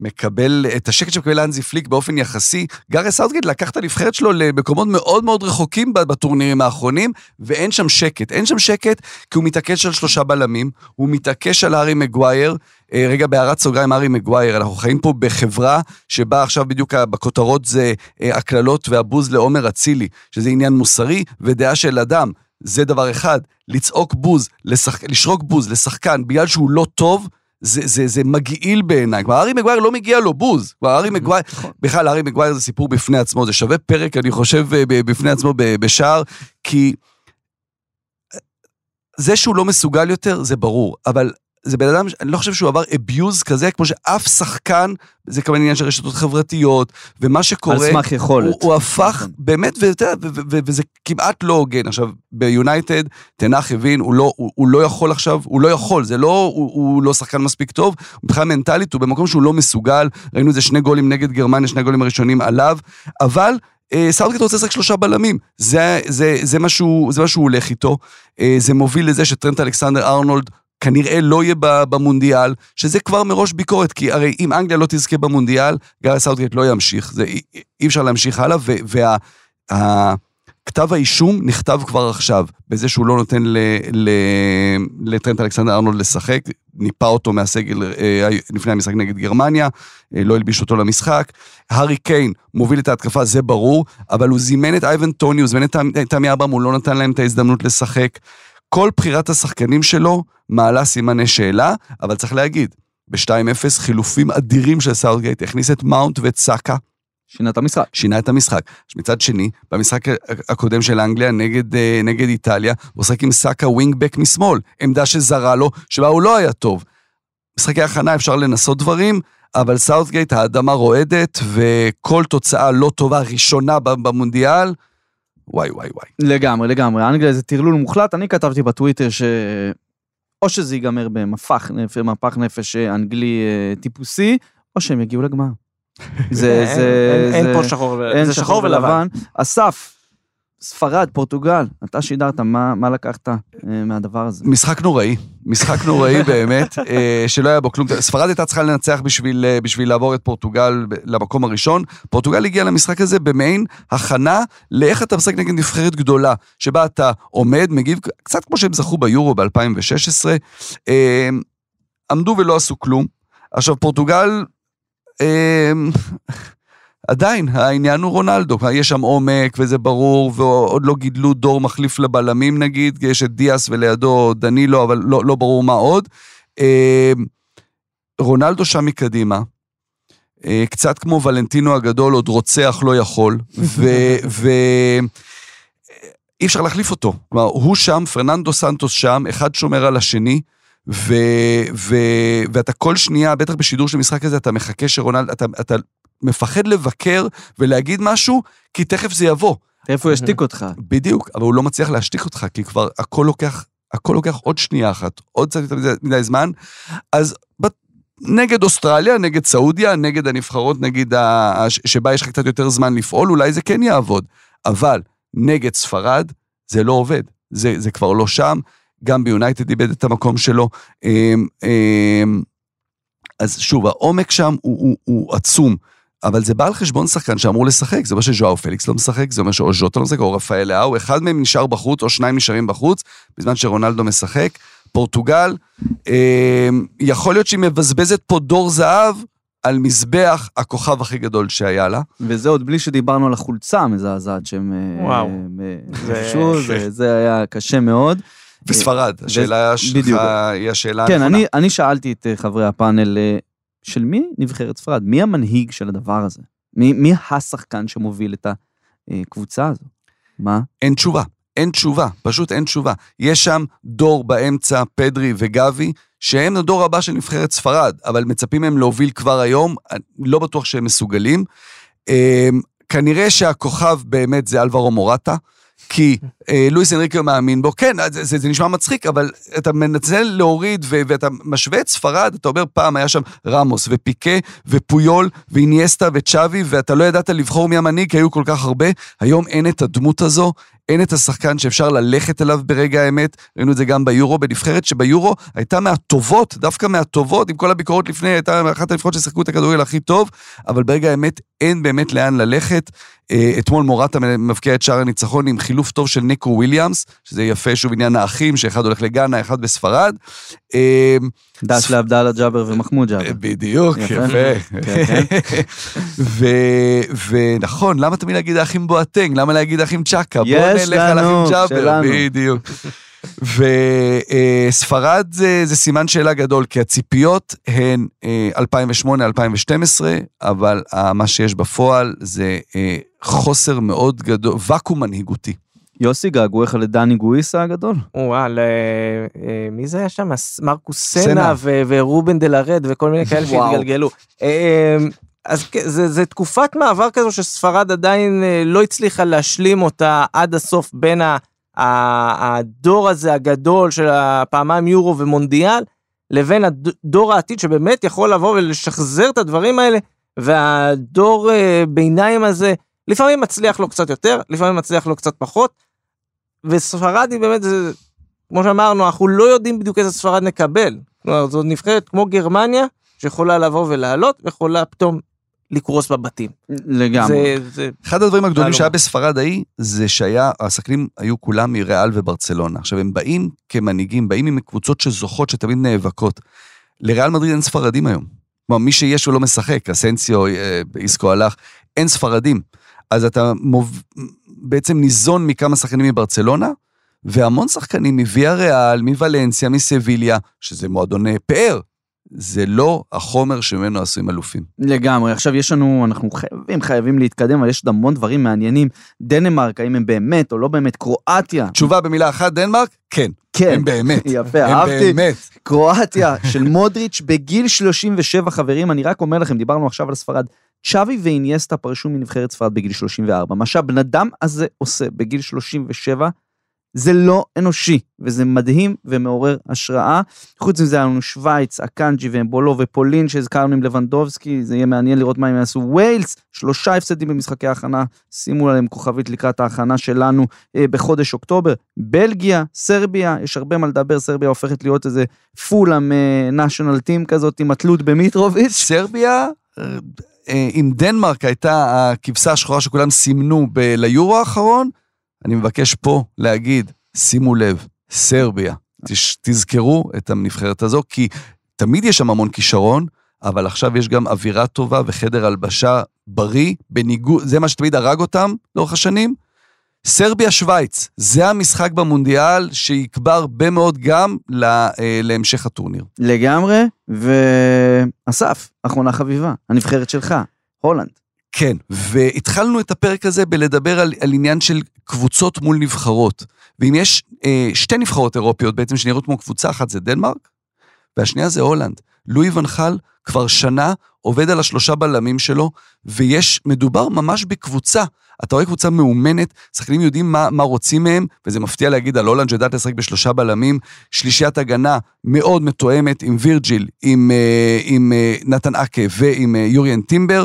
מקבל את השקט שמקבל האנזי פליק באופן יחסי, גארת' סאוטגייט לקח את הנבחרת שלו למקומות מאוד מאוד רחוקים בטורנירים האחרונים, ואין שם שקט. אין שם שקט כי הוא מתעקש על שלושה בלמים, הוא מתעקש על הארי מגווייר, אה, רגע, בהערת סוגריים, הארי מגווייר, אנחנו חיים פה בחברה שבה עכשיו בדיוק בכותרות זה אה, הקללות והבוז לעומר אצילי, שזה עניין מוסרי ודעה של אדם. זה דבר אחד, לצעוק בוז, לשחק, לשרוק בוז לשחקן בגלל שהוא לא טוב, זה, זה, זה מגעיל בעיניי. כלומר, הארי מגווייר לא מגיע לו בוז. כלומר, הארי מגווייר, בכלל, הארי מגווייר זה סיפור בפני עצמו, זה שווה פרק, אני חושב, ב- בפני עצמו בשער, כי זה שהוא לא מסוגל יותר, זה ברור, אבל זה בן אדם, אני לא חושב שהוא עבר abuse כזה, כמו שאף שחקן, זה כמובן עניין של רשתות חברתיות, ומה שקורה... על סמך יכולת. הוא, הוא הפך נכון. באמת, ואתה יודע, ו- ו- ו- וזה כמעט לא הוגן. עכשיו, ביונייטד, תנח הבין, הוא לא, הוא, הוא לא יכול עכשיו, הוא לא יכול, זה לא, הוא, הוא לא שחקן מספיק טוב, מבחינה מנטלית הוא במקום שהוא לא מסוגל, ראינו את זה שני גולים נגד גרמניה, שני הגולים הראשונים עליו, אבל... אה, סאוטגייט רוצה לשחק שלושה בלמים, זה, זה, זה, מה שהוא, זה מה שהוא הולך איתו. אה, זה מוביל לזה שטרנט אלכסנדר ארנולד כנראה לא יהיה במונדיאל, שזה כבר מראש ביקורת, כי הרי אם אנגליה לא תזכה במונדיאל, גארת' סאוטגייט לא ימשיך, זה, אי, אי אפשר להמשיך הלאה, וכתב האישום נכתב כבר עכשיו, בזה שהוא לא נותן לטרנט אלכסנדר ארנולד לשחק, ניפה אותו מהסגל אה, לפני המשחק נגד גרמניה, אה, לא הלביש אותו למשחק. הארי קיין מוביל את ההתקפה, זה ברור, אבל הוא זימן את אייבן טוני, הוא זימן את תמי אברהם, הוא לא נתן להם את ההזדמנות לשחק. כל בחירת השחקנים שלו מעלה סימני שאלה, אבל צריך להגיד, ב-2-0 חילופים אדירים של סאוטגייט, הכניס את מאונט ואת סאקה, שינה את המשחק. שינה את המשחק. מצד שני, במשחק הקודם של אנגליה נגד, אה, נגד איטליה, הוא שחק עם סאקה wing back משמאל, עמדה שזרה לו, שבה הוא לא היה טוב. משחקי הכנה אפשר לנסות דברים, אבל סאוטגייט, האדמה רועדת, וכל תוצאה לא טובה ראשונה במונדיאל, וואי וואי וואי. לגמרי, לגמרי. אנגליה זה טרלול מוחלט. אני כתבתי בטוויטר ש... או שזה ייגמר במפח נפש, מפח נפש אנגלי אה, טיפוסי, או שהם יגיעו לגמר. [laughs] זה, אין- זה, אין- אין זה- פה שחור אין זה שחור ולבן. אסף, ספרד, פורטוגל, אתה שידרת, מה, מה לקחת אה, מהדבר הזה? משחק נוראי, משחק נוראי [laughs] באמת, אה, שלא היה בו כלום. ספרד הייתה צריכה לנצח בשביל, אה, בשביל לעבור את פורטוגל למקום הראשון. פורטוגל הגיעה למשחק הזה במעין הכנה לאיך אתה משחק נגד נבחרת גדולה, שבה אתה עומד, מגיב, קצת כמו שהם זכו ביורו ב-2016. אה, עמדו ולא עשו כלום. עכשיו, פורטוגל, עדיין, העניין הוא רונלדו, יש שם עומק וזה ברור, ועוד לא גידלו דור מחליף לבלמים נגיד, יש את דיאס ולידו דנילו, אבל לא, לא ברור מה עוד. אה, רונלדו שם מקדימה, אה, קצת כמו ולנטינו הגדול, עוד רוצח לא יכול, ו... [laughs] ו... אי אפשר להחליף אותו. כלומר, הוא שם, פרננדו סנטוס שם, אחד שומר על השני, ו, ו, ואתה כל שנייה, בטח בשידור של משחק הזה, אתה מחכה שרונלד, אתה, אתה מפחד לבקר ולהגיד משהו, כי תכף זה יבוא. איפה הוא ישתיק אותך? בדיוק, אבל הוא לא מצליח להשתיק אותך, כי כבר הכל לוקח, הכל לוקח עוד שנייה אחת, עוד קצת יותר מדי- זמן. אז נגד אוסטרליה, נגד סעודיה, נגד הנבחרות, נגיד, ה- ה- שבה יש לך קצת יותר זמן לפעול, אולי זה כן יעבוד. אבל נגד ספרד, זה לא עובד. זה, זה כבר לא שם. גם ביונייטד איבד את המקום שלו. אמ, אמ, אז שוב, העומק שם הוא, הוא, הוא עצום. אבל זה בא על חשבון שחקן שאמור לשחק, זה אומר שז'ואר פליקס לא משחק, זה אומר שאו ז'וטה לא משחק, או רפאל לאהו, אחד מהם נשאר בחוץ, או שניים נשארים בחוץ, בזמן שרונלדו משחק. פורטוגל, אה, יכול להיות שהיא מבזבזת פה דור זהב על מזבח הכוכב הכי גדול שהיה לה. וזה עוד בלי שדיברנו על החולצה המזעזעת שהם אה, וואו. אה, זה- [laughs] זה- זה היה קשה מאוד. וספרד, השאלה שלך בדיוק. היא השאלה כן, הנכונה. אני, אני שאלתי את אה, חברי הפאנל, אה, של מי נבחרת ספרד? מי המנהיג של הדבר הזה? מי, מי השחקן שמוביל את הקבוצה הזו? מה? אין תשובה, אין תשובה, פשוט אין תשובה. יש שם דור באמצע, פדרי וגבי, שהם הדור הבא של נבחרת ספרד, אבל מצפים מהם להוביל כבר היום, לא בטוח שהם מסוגלים. אה, כנראה שהכוכב באמת זה אלברו מורטה, כי אה, לואיס אנריקו מאמין בו. כן, זה, זה, זה נשמע מצחיק, אבל אתה מנצל להוריד ו- ואתה משווה את ספרד, אתה אומר פעם היה שם רמוס ופיקה ופויול ואיניאסטה וצ'אבי, ואתה לא ידעת לבחור מי המנהיג, כי היו כל כך הרבה. היום אין את הדמות הזו, אין את השחקן שאפשר ללכת אליו ברגע האמת. ראינו את זה גם ביורו, בנבחרת שביורו הייתה מהטובות, דווקא מהטובות, עם כל הביקורות לפני, הייתה אחת הנבחרות ששיחקו את הכדורגל הכי טוב, אבל ברגע האמת אין באמת לאן ללכת. אה, אתמול מורטה מבקיע את שער הניצחון עם חילוף טוב של ניקו וויליאמס, שזה יפה, שוב עניין האחים, שאחד הולך לגאנה, אחד בספרד. אה, דש לעבדאללה ג'אבר ומחמוד ג'אבר. בדיוק, יפה. [laughs] כן, ו- ונכון, למה תמיד להגיד האחים בואטנג? למה להגיד האחים צ'קה? בוא נלך על האחים ג'אבר. בדיוק. [laughs] וספרד זה, זה סימן שאלה גדול, כי הציפיות הן 2008-2012, אבל אה, מה שיש בפועל זה אה, חוסר מאוד גדול, ואקום מנהיגותי. יוסי, געגועיך לדני גואיסה הגדול? וואל, אה, אה, מי זה היה שם? מרקוס סנה. ורובן דלרד וכל מיני כאלה. [laughs] שהתגלגלו. אה, אז זה, זה תקופת מעבר כזו שספרד עדיין אה, לא הצליחה להשלים אותה עד הסוף בין ה- ה- הדור הזה הגדול של הפעמיים יורו ומונדיאל, לבין הדור העתיד שבאמת יכול לבוא ולשחזר את הדברים האלה, והדור אה, ביניים הזה לפעמים מצליח לו קצת יותר, לפעמים מצליח לו קצת פחות. וספרד היא באמת, זה, כמו שאמרנו, אנחנו לא יודעים בדיוק איזה ספרד נקבל. כלומר, זו נבחרת כמו גרמניה, שיכולה לבוא ולעלות, ויכולה פתאום לקרוס בבתים. לגמרי. זה, זה, אחד הדברים הגדולים תעלומה. שהיה בספרד ההיא, זה שהיה, השחקנים היו כולם מריאל וברצלונה. עכשיו, הם באים כמנהיגים, באים עם קבוצות שזוכות, שתמיד נאבקות. לריאל מדריד אין ספרדים היום. כלומר, מי שיש הוא לא משחק, אסנסיו, אה, איסקו הלך, אין ספרדים. אז אתה מוב... בעצם ניזון מכמה שחקנים מברצלונה, והמון שחקנים מוויה ריאל, מוולנסיה, מסביליה, שזה מועדוני פאר. זה לא החומר שממנו עשויים אלופים. לגמרי. עכשיו יש לנו, אנחנו חייבים, חייבים להתקדם, אבל יש עוד המון דברים מעניינים. דנמרק, האם הם באמת או לא באמת? קרואטיה. תשובה במילה אחת, דנמרק? כן. כן. הם באמת. [laughs] יפה, הם אהבתי. באמת. קרואטיה של מודריץ' בגיל 37 חברים, אני רק אומר לכם, דיברנו עכשיו על ספרד. צ'אבי ואיניאסטה פרשו מנבחרת ספרד בגיל 34. מה שהבן אדם הזה עושה בגיל 37, זה לא אנושי, וזה מדהים ומעורר השראה. חוץ מזה, היה לנו שווייץ, אקנג'י ואמבולו ופולין שהזכרנו עם לבנדובסקי, זה יהיה מעניין לראות מה הם יעשו. ויילס, שלושה הפסדים במשחקי ההכנה, שימו עליהם כוכבית לקראת ההכנה שלנו אה, בחודש אוקטובר. בלגיה, סרביה, יש הרבה מה לדבר, סרביה הופכת להיות איזה פולאם נשיונל טים כזאת עם התלות במיטרוביץ'. סרביה, אה, אה, אם דנמרק הייתה הכבשה השחורה שכולם סימנו ליורו האחרון, אני מבקש פה להגיד, שימו לב, סרביה. תזכרו את הנבחרת הזו, כי תמיד יש שם המון כישרון, אבל עכשיו יש גם אווירה טובה וחדר הלבשה בריא, בניגוד, זה מה שתמיד הרג אותם לאורך השנים. סרביה-שווייץ, זה המשחק במונדיאל שיקבע הרבה מאוד גם לה, אה, להמשך הטורניר. לגמרי, ואסף, אחרונה חביבה, הנבחרת שלך, הולנד. כן, והתחלנו את הפרק הזה בלדבר על, על עניין של קבוצות מול נבחרות. ואם יש אה, שתי נבחרות אירופיות בעצם שנראות כמו קבוצה אחת, זה דנמרק, והשנייה זה הולנד. לואי ונחל כבר שנה עובד על השלושה בלמים שלו, ויש, מדובר ממש בקבוצה. אתה רואה קבוצה מאומנת, שחקנים יודעים מה, מה רוצים מהם, וזה מפתיע להגיד על הולנד שיודעת לשחק בשלושה בלמים, שלישיית הגנה מאוד מתואמת עם וירג'יל, עם, אה, עם אה, נתן אקה ועם אה, יוריאן טימבר.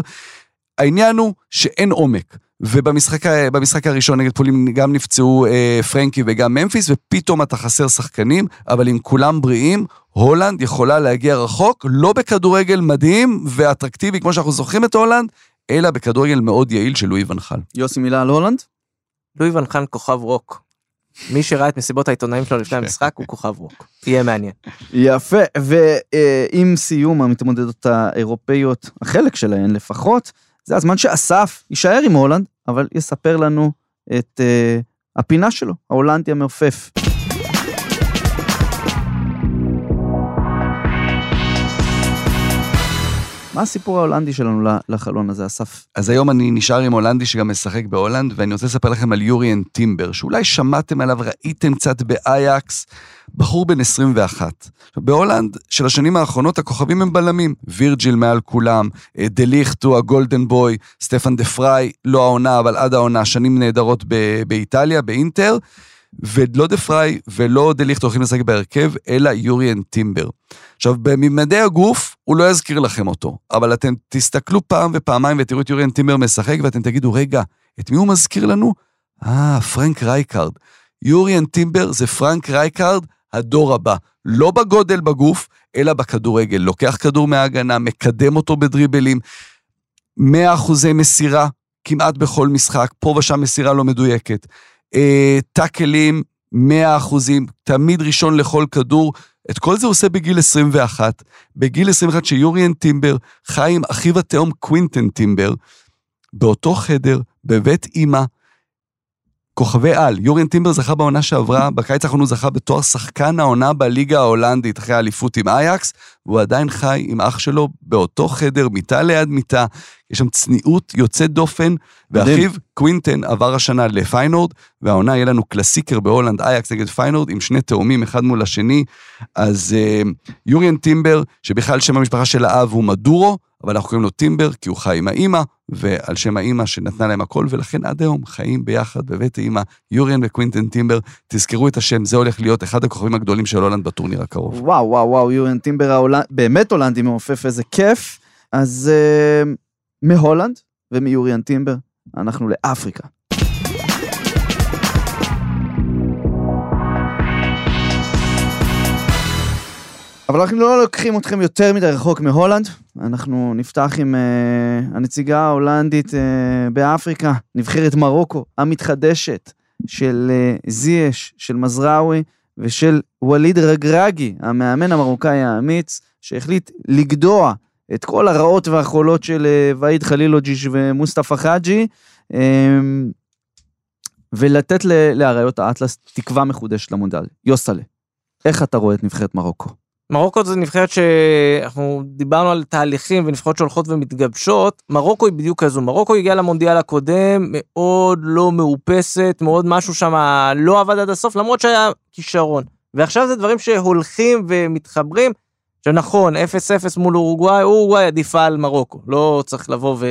העניין הוא שאין עומק. ובמשחק הראשון נגד פולין גם נפצעו אה, פרנקי וגם ממפיס, ופתאום אתה חסר שחקנים, אבל אם כולם בריאים, הולנד יכולה להגיע רחוק, לא בכדורגל מדהים ואטרקטיבי כמו שאנחנו זוכרים את הולנד, אלא בכדורגל מאוד יעיל של לואי ונחל. יוסי, מילה על הולנד? לואי ואן חאל כוכב רוק. מי שראה את מסיבות העיתונאים שלו לפני המשחק הוא כוכב רוק. יהיה מעניין. יפה, ועם סיום המתמודדות האירופאיות, החלק שלהן לפחות, זה הזמן שאסף יישאר עם הולנד, אבל יספר לנו את אה, הפינה שלו, ההולנדי המעופף. מה הסיפור ההולנדי שלנו לחלון הזה, אסף? אז היום אני נשאר עם הולנדי שגם משחק בהולנד, ואני רוצה לספר לכם על יוריאן טימבר, שאולי שמעתם עליו, ראיתם קצת באייאקס, בחור בן 21. עכשיו, בהולנד של השנים האחרונות הכוכבים הם בלמים, וירג'יל מעל כולם, אה, דליכט הוא ה golden boy, סטפן דה פריי, לא העונה, אבל עד העונה, שנים נהדרות באיטליה, באינטר, ולא דה פריי ולא דליכט הולכים לשחק בהרכב, אלא יוריאן טימבר. עכשיו, בממדי הגוף, הוא לא יזכיר לכם אותו, אבל אתם תסתכלו פעם ופעמיים ותראו את יוריאן טימבר משחק, ואתם תגידו, רגע, את מי הוא מזכיר לנו? אה, פרנק רייקארד. יוריאן טימבר זה פרנק רייקארד, הדור הבא. לא בגודל בגוף, אלא בכדורגל. לוקח כדור מההגנה, מקדם אותו בדריבלים, 100 אחוזי מסירה כמעט בכל משחק, פה ושם מסירה לא מדויקת. אה, טאקלים, 100 אחוזים, תמיד ראשון לכל כדור. את כל זה הוא עושה בגיל 21. בגיל 21 שיוריאן טימבר חי עם אחיו התאום קווינטן טימבר, באותו חדר, בבית אימא, כוכבי על, יוריאן טימבר זכה בעונה שעברה, בקיץ האחרון הוא זכה בתואר שחקן העונה בליגה ההולנדית אחרי האליפות עם אייאקס, והוא עדיין חי עם אח שלו באותו חדר, מיטה ליד מיטה, יש שם צניעות יוצאת דופן, ואחיו קווינטן עבר השנה לפיינורד, והעונה יהיה לנו קלאסיקר בהולנד, אייאקס נגד פיינורד, עם שני תאומים אחד מול השני, אז אה, יוריאן טימבר, שבכלל שם המשפחה של האב הוא מדורו, אבל אנחנו קוראים לו טימבר כי הוא חי עם האימא, ועל שם האימא שנתנה להם הכל, ולכן עד היום חיים ביחד בבית האימא, יוריאן וקווינטן טימבר. תזכרו את השם, זה הולך להיות אחד הכוכבים הגדולים של הולנד בטורניר הקרוב. וואו, וואו, וואו, יוריאן טימבר ההולנד, באמת הולנדי מעופף, איזה כיף. אז אה, מהולנד ומיוריאן טימבר, אנחנו לאפריקה. אבל אנחנו לא לוקחים אתכם יותר מדי רחוק מהולנד, אנחנו נפתח עם uh, הנציגה ההולנדית uh, באפריקה, נבחרת מרוקו המתחדשת של uh, זייש, של מזרעוי ושל ווליד רגרגי, המאמן המרוקאי האמיץ, שהחליט לגדוע את כל הרעות והחולות של uh, ואיד חלילוג'יש ומוסטפא חאג'י, um, ולתת לאריות האטלס תקווה מחודשת למונדיאל. יוסלה, איך אתה רואה את נבחרת מרוקו? מרוקו זה נבחרת שאנחנו דיברנו על תהליכים ונבחרות שהולכות ומתגבשות, מרוקו היא בדיוק כזו, מרוקו הגיעה למונדיאל הקודם מאוד לא מאופסת, מאוד משהו שם לא עבד עד הסוף, למרות שהיה כישרון. ועכשיו זה דברים שהולכים ומתחברים, שנכון, 0-0 מול אורוגוואי, אורוגוואי עדיפה על מרוקו, לא צריך לבוא ו...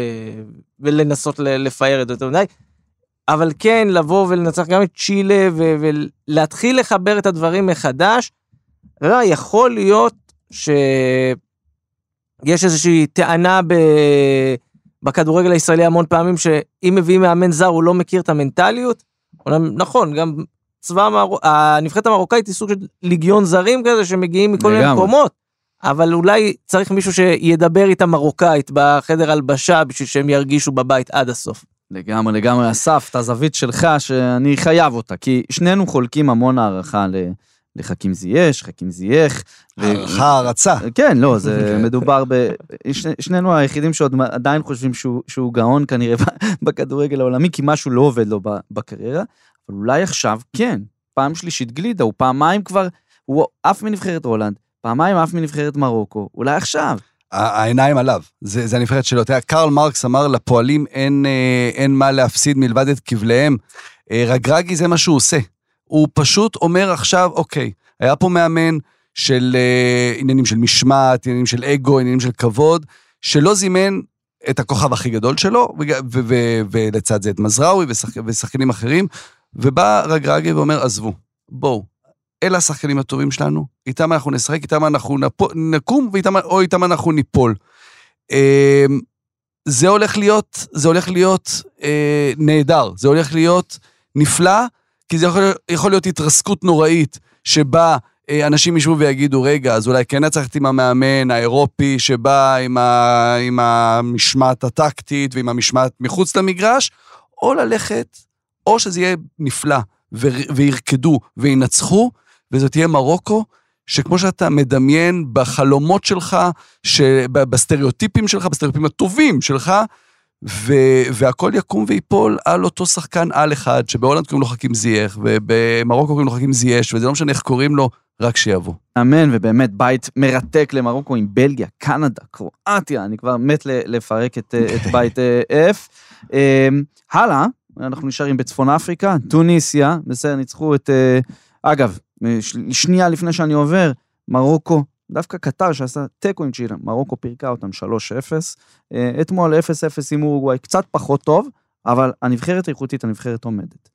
ולנסות לפאר את זה יותר מדי. אבל כן, לבוא ולנצח גם את צ'ילה ו- ולהתחיל לחבר את הדברים מחדש, אתה יודע, יכול להיות שיש איזושהי טענה ב... בכדורגל הישראלי המון פעמים, שאם מביאים מאמן זר הוא לא מכיר את המנטליות. נכון, גם צבא המרו... הנבחרת המרוקאית היא סוג של ליגיון זרים כזה שמגיעים מכל מיני. מקומות, אבל אולי צריך מישהו שידבר איתם מרוקאית בחדר הלבשה בשביל שהם ירגישו בבית עד הסוף. לגמרי, לגמרי, אסף, את הזווית שלך, שאני חייב אותה, כי שנינו חולקים המון הערכה לחכים זייש, חכים זייח. ו- הערכה, הערצה. כן, לא, זה [laughs] מדובר ב... שני, שנינו היחידים שעוד עדיין חושבים שהוא, שהוא גאון כנראה בכדורגל העולמי, כי משהו לא עובד לו בקריירה, אבל אולי עכשיו כן. פעם שלישית גלידה, הוא פעמיים כבר, הוא עף מנבחרת הולנד, פעמיים עף מנבחרת מרוקו, אולי עכשיו. העיניים עליו, זה, זה הנבחרת שלו. אתה יודע, קרל מרקס אמר, לפועלים אין, אה, אין מה להפסיד מלבד את כבליהם. אה, רגרגי זה מה שהוא עושה. הוא פשוט אומר עכשיו, אוקיי, היה פה מאמן של אה, עניינים של משמעת, עניינים של אגו, עניינים של כבוד, שלא זימן את הכוכב הכי גדול שלו, ולצד זה את מזרעוי ושחק- ושחקנים אחרים, ובא רגרגי ואומר, עזבו, בואו, אלה השחקנים הטובים שלנו, איתם אנחנו נשחק, איתם אנחנו נפו, נקום, ואיתם, או איתם אנחנו ניפול. אה, זה הולך להיות, זה הולך להיות אה, נהדר, זה הולך להיות נפלא, כי זה יכול, יכול להיות התרסקות נוראית, שבה אה, אנשים ישבו ויגידו, רגע, אז אולי כן ללכת עם המאמן האירופי, שבא עם, ה, עם המשמעת הטקטית ועם המשמעת מחוץ למגרש, או ללכת, או שזה יהיה נפלא, ו, וירקדו וינצחו, וזאת תהיה מרוקו, שכמו שאתה מדמיין בחלומות שלך, ש... בסטריאוטיפים שלך, בסטריאוטיפים הטובים שלך, ו... והכל יקום ויפול על אותו שחקן על אחד, שבהולנד קוראים לו חכים זייח, ובמרוקו קוראים לו חכים זייש, וזה לא משנה איך קוראים לו, רק שיבוא. אמן, ובאמת בית מרתק למרוקו עם בלגיה, קנדה, קרואטיה, אני כבר מת לפרק את, אה, את בית אה, F. אה, הלאה, אנחנו נשארים בצפון אפריקה, טוניסיה, בסדר, ניצחו את... אה, אגב, שנייה לפני שאני עובר, מרוקו, דווקא קטר שעשה תיקו עם צ'ילה, מרוקו פירקה אותם 3-0. אה, אתמול 0-0 עם אורוגוואי, קצת פחות טוב, אבל הנבחרת האיכותית, הנבחרת עומדת.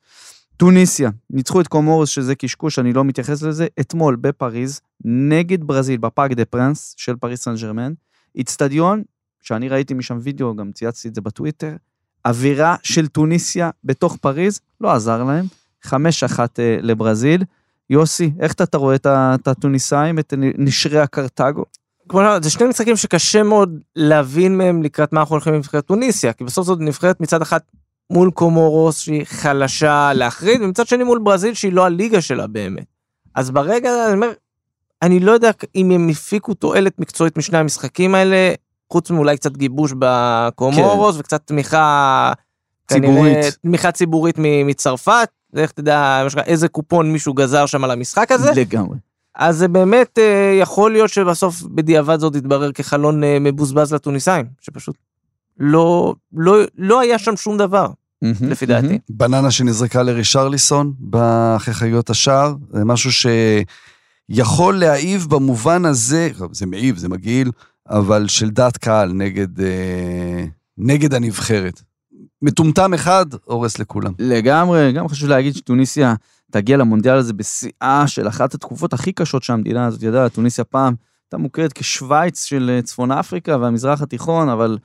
טוניסיה, ניצחו את קומורוס, שזה קשקוש, אני לא מתייחס לזה, אתמול בפריז, נגד ברזיל, בפארק דה פרנס של פריס סן ג'רמן, איצטדיון, שאני ראיתי משם וידאו, גם צייצתי את זה בטוויטר, אווירה של טוניסיה בתוך פריז, לא עזר להם, 5-1 אה, לברזיל. יוסי, איך אתה, אתה רואה את הטוניסאים, את נשרי הקרתגו? כמו שאמרת, זה שני משחקים שקשה מאוד להבין מהם לקראת מה אנחנו הולכים עם נבחרת טוניסיה, כי בסוף זאת נבחרת מצד אחד מול קומורוס שהיא חלשה להחריד, ומצד שני מול ברזיל שהיא לא הליגה שלה באמת. אז ברגע הזה אני אומר, אני לא יודע אם הם הפיקו תועלת מקצועית משני המשחקים האלה, חוץ מאולי קצת גיבוש בקומורוס כן. וקצת תמיכה ציבורית. כנראה, תמיכה ציבורית מצרפת, לך תדע איזה קופון מישהו גזר שם על המשחק הזה. לגמרי. אז זה באמת אה, יכול להיות שבסוף בדיעבד זאת יתברר כחלון אה, מבוזבז לטוניסאים, שפשוט לא, לא, לא היה שם שום דבר, לפי דעתי. בננה שנזרקה לרישרליסון אחרי חגיגות השער, זה משהו שיכול להעיב במובן הזה, זה מעיב, זה מגעיל, אבל של דעת קהל נגד, אה, נגד הנבחרת. מטומטם אחד הורס לכולם. לגמרי, גם חשוב להגיד שטוניסיה תגיע למונדיאל הזה בשיאה של אחת התקופות הכי קשות שהמדינה הזאת ידעה. טוניסיה פעם הייתה מוכרת כשווייץ של אה, צפון אפריקה והמזרח התיכון, אבל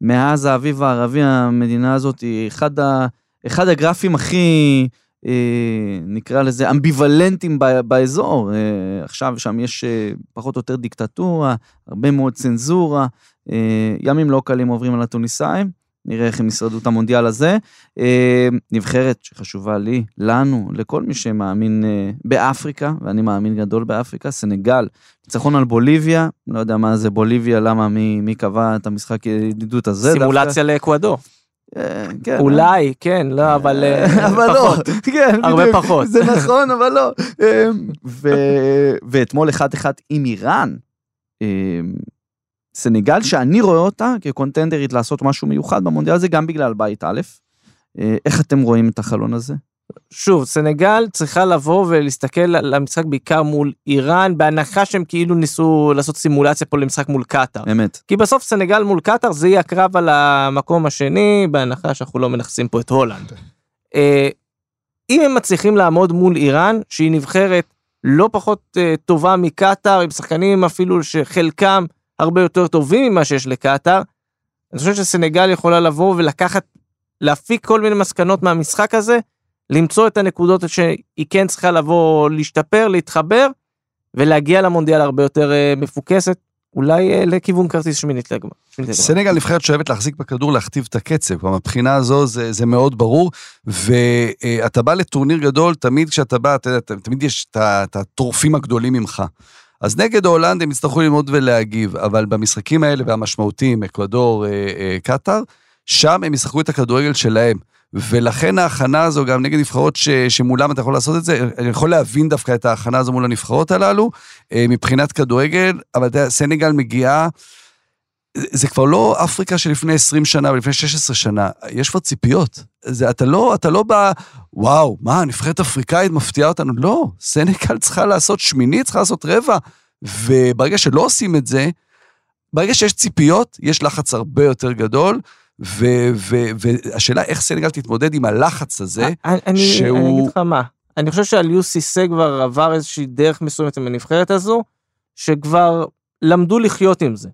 מאז האביב הערבי המדינה הזאת היא אחד, ה, אחד הגרפים הכי, אה, נקרא לזה, אמביוולנטיים ב, באזור. אה, עכשיו שם יש אה, פחות או יותר דיקטטורה, הרבה מאוד צנזורה, אה, ימים לא קלים עוברים על הטוניסאים. נראה איך הם ישרדו את המונדיאל הזה. אה, נבחרת שחשובה לי, לנו, לכל מי שמאמין אה, באפריקה, ואני מאמין גדול באפריקה, סנגל, ניצחון על בוליביה, לא יודע מה זה בוליביה, למה, מי, מי קבע את המשחק ידידות הזה. סימולציה לאקוודור. אה, כן, אולי, כן, לא, אבל [laughs] אבל לא, פחות. [laughs] כן, הרבה פחות. זה נכון, [laughs] אבל לא. ואתמול 1-1 עם איראן. סנגל שאני רואה אותה כקונטנדרית לעשות משהו מיוחד במונדיאל הזה, גם בגלל בית א'. אה, איך אתם רואים את החלון הזה? שוב, סנגל צריכה לבוא ולהסתכל על המשחק בעיקר מול איראן, בהנחה שהם כאילו ניסו לעשות סימולציה פה למשחק מול קטאר. אמת. כי בסוף סנגל מול קטאר זה יהיה הקרב על המקום השני, בהנחה שאנחנו לא מנכסים פה את הולנד. אה, אם הם מצליחים לעמוד מול איראן, שהיא נבחרת לא פחות אה, טובה מקטאר, עם שחקנים אפילו שחלקם הרבה יותר טובים ממה שיש לקטאר, אני חושב שסנגל יכולה לבוא ולקחת, להפיק כל מיני מסקנות מהמשחק הזה, למצוא את הנקודות שהיא כן צריכה לבוא להשתפר, להתחבר, ולהגיע למונדיאל הרבה יותר אה, מפוקסת, אולי אה, לכיוון כרטיס שמינית לגמר. סנגל נבחרת שאוהבת להחזיק בכדור, להכתיב את הקצב, כלומר, מבחינה הזו זה, זה מאוד ברור, ואתה בא לטורניר גדול, תמיד כשאתה בא, אתה יודע, תמיד יש את הטורפים הגדולים ממך. אז נגד הולנד הם יצטרכו ללמוד ולהגיב, אבל במשחקים האלה והמשמעותיים, אקוודור, אה, אה, קטאר, שם הם ישחקו את הכדורגל שלהם. ולכן ההכנה הזו, גם נגד נבחרות ש, שמולם אתה יכול לעשות את זה, אני יכול להבין דווקא את ההכנה הזו מול הנבחרות הללו, אה, מבחינת כדורגל, אבל אתה יודע, סנגל מגיעה זה כבר לא אפריקה שלפני 20 שנה ולפני 16 שנה, יש כבר ציפיות. זה, אתה לא, אתה לא בא, וואו, מה, נבחרת אפריקאית מפתיעה אותנו? לא, סנגל צריכה לעשות שמינית, צריכה לעשות רבע, וברגע שלא עושים את זה, ברגע שיש ציפיות, יש לחץ הרבה יותר גדול, ו- ו- והשאלה איך סנגל תתמודד עם הלחץ הזה, אני, אני שהוא... אגיד לך מה, אני חושב שעליו סיסא כבר עבר איזושהי דרך מסוימת עם הנבחרת הזו, שכבר למדו לחיות עם זה.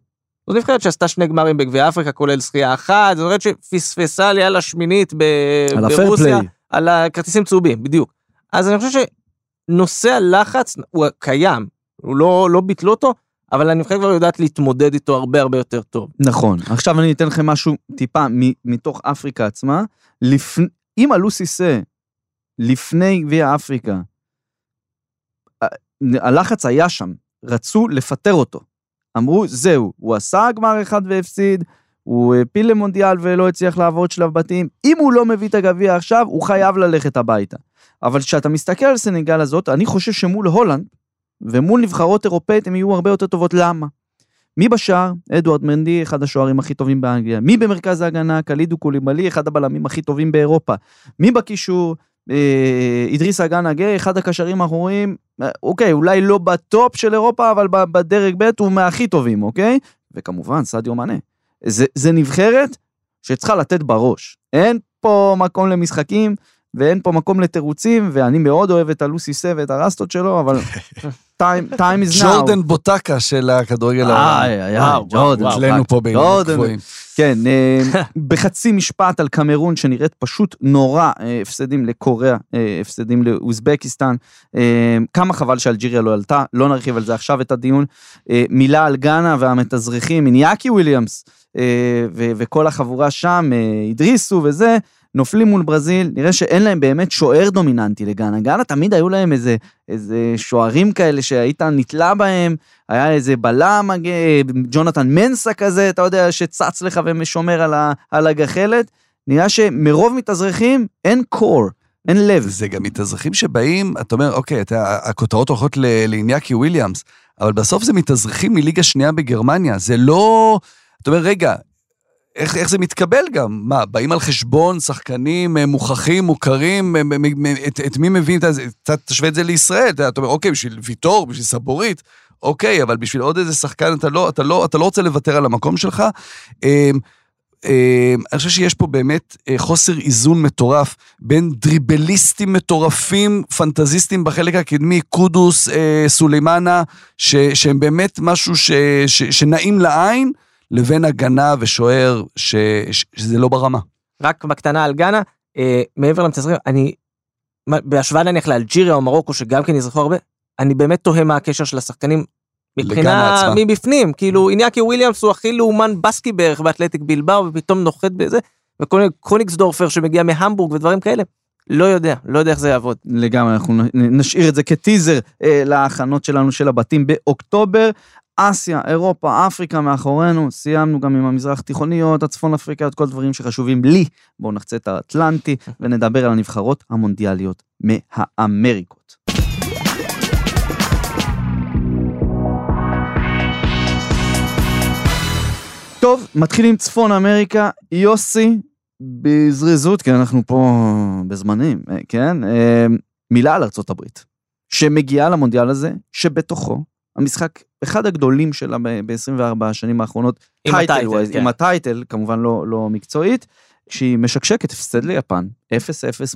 זו נבחרת שעשתה שני גמרים בגביע אפריקה, כולל זכייה אחת, זו נבחרת שפספסה לי על השמינית ב- על ברוסיה, פליי. על הכרטיסים צהובים, בדיוק. אז אני חושב שנושא הלחץ הוא קיים, הוא לא, לא ביטלו אותו, אבל הנבחרת כבר יודעת להתמודד איתו הרבה הרבה יותר טוב. נכון. עכשיו אני אתן לכם משהו טיפה מ- מתוך אפריקה עצמה. לפ... אם עלו סיסא לפני גביע אפריקה, הלחץ היה שם, רצו לפטר אותו. אמרו, זהו, הוא עשה גמר אחד והפסיד, הוא העפיל למונדיאל ולא הצליח לעבור את שלב בתים. אם הוא לא מביא את הגביע עכשיו, הוא חייב ללכת הביתה. אבל כשאתה מסתכל על סנגל הזאת, אני חושב שמול הולנד ומול נבחרות אירופאית הם יהיו הרבה יותר טובות. למה? מי בשער? אדוארד מנדי, אחד השוערים הכי טובים באנגליה. מי במרכז ההגנה? קלידו קוליבאלי, אחד הבלמים הכי טובים באירופה. מי בקישור? אה, אידריס אגן אגה, אחד הקשרים האחוריים, אה, אוקיי, אולי לא בטופ של אירופה, אבל בדרג ב' הוא מהכי טובים, אוקיי? וכמובן, סעדיו מאנה. זה, זה נבחרת שצריכה לתת בראש. אין פה מקום למשחקים, ואין פה מקום לתירוצים, ואני מאוד אוהב את הלוסי סה ואת הרסטות שלו, אבל [laughs] time, [laughs] time is now. ג'ורדן בוטקה של הכדורגל העולם. איי, איי, ג'ורדן. וואו, אצלנו פה בעניינים ג'ורדן. גבוהים. כן, אה, [laughs] בחצי משפט על קמרון שנראית פשוט נורא, אה, הפסדים לקוריאה, אה, הפסדים לאוזבקיסטן. כמה חבל שאלג'יריה לא עלתה, לא נרחיב על זה עכשיו את הדיון. מילה על גאנה והמתאזרחים, איניאקי וויליאמס ו- וכל החבורה שם, הדריסו וזה. נופלים מול ברזיל, נראה שאין להם באמת שוער דומיננטי לגאנה. גאנה תמיד היו להם איזה, איזה שוערים כאלה שהיית נתלה בהם, היה איזה בלם, אה, ג'ונתן מנסה כזה, אתה יודע, שצץ לך ושומר על, על הגחלת. נראה שמרוב מתאזרחים אין קור, אין לב. זה גם מתאזרחים שבאים, אתה אומר, אוקיי, אתה, הכותרות הולכות ל- לאיניאקי וויליאמס, אבל בסוף זה מתאזרחים מליגה שנייה בגרמניה, זה לא... אתה אומר, רגע, איך, איך זה מתקבל גם? מה, באים על חשבון שחקנים אה, מוכחים, מוכרים, את, את מי מביאים? אתה תשווה את זה לישראל, אתה אתה אומר, אוקיי, בשביל ויטור, בשביל סבורית, אוקיי, אבל בשביל עוד איזה שחקן אתה לא, אתה לא, אתה לא רוצה לוותר על המקום שלך. אה, אה, אני חושב שיש פה באמת אה, חוסר איזון מטורף בין דריבליסטים מטורפים, פנטזיסטים בחלק הקדמי, קודוס, אה, סולימנה, ש, שהם באמת משהו ש, ש, שנעים לעין, לבין הגנה ושוער ש, ש, שזה לא ברמה. רק בקטנה על גאנה, אה, מעבר למתאזרים, אני, בהשוואה נניח לאלג'יריה או מרוקו, שגם כן נזרחו הרבה, אני באמת תוהה מה הקשר של השחקנים מבחינה. מבפנים, כאילו איניאקי וויליאמס הוא הכי לאומן בסקי בערך באתלטיק בלבאו, ופתאום נוחת בזה, וקוניגסדורפר שמגיע מהמבורג ודברים כאלה, לא יודע, לא יודע איך זה יעבוד. לגמרי, אנחנו נשאיר את זה כטיזר אה, להכנות שלנו של הבתים באוקטובר. אסיה, אירופה, אפריקה מאחורינו, סיימנו גם עם המזרח תיכוניות, הצפון אפריקאיות, כל דברים שחשובים לי. בואו נחצה את האטלנטי ונדבר על הנבחרות המונדיאליות מהאמריקות. טוב, מתחילים צפון אמריקה, יוסי, בזריזות, כי אנחנו פה בזמנים, אה, כן? אה, מילה על ארצות הברית, שמגיעה למונדיאל הזה, שבתוכו המשחק, אחד הגדולים שלה ב-24 השנים האחרונות, עם ה title, wise, כן. עם ה title, כמובן לא, לא מקצועית, שהיא משקשקת הפסד ליפן, 0-0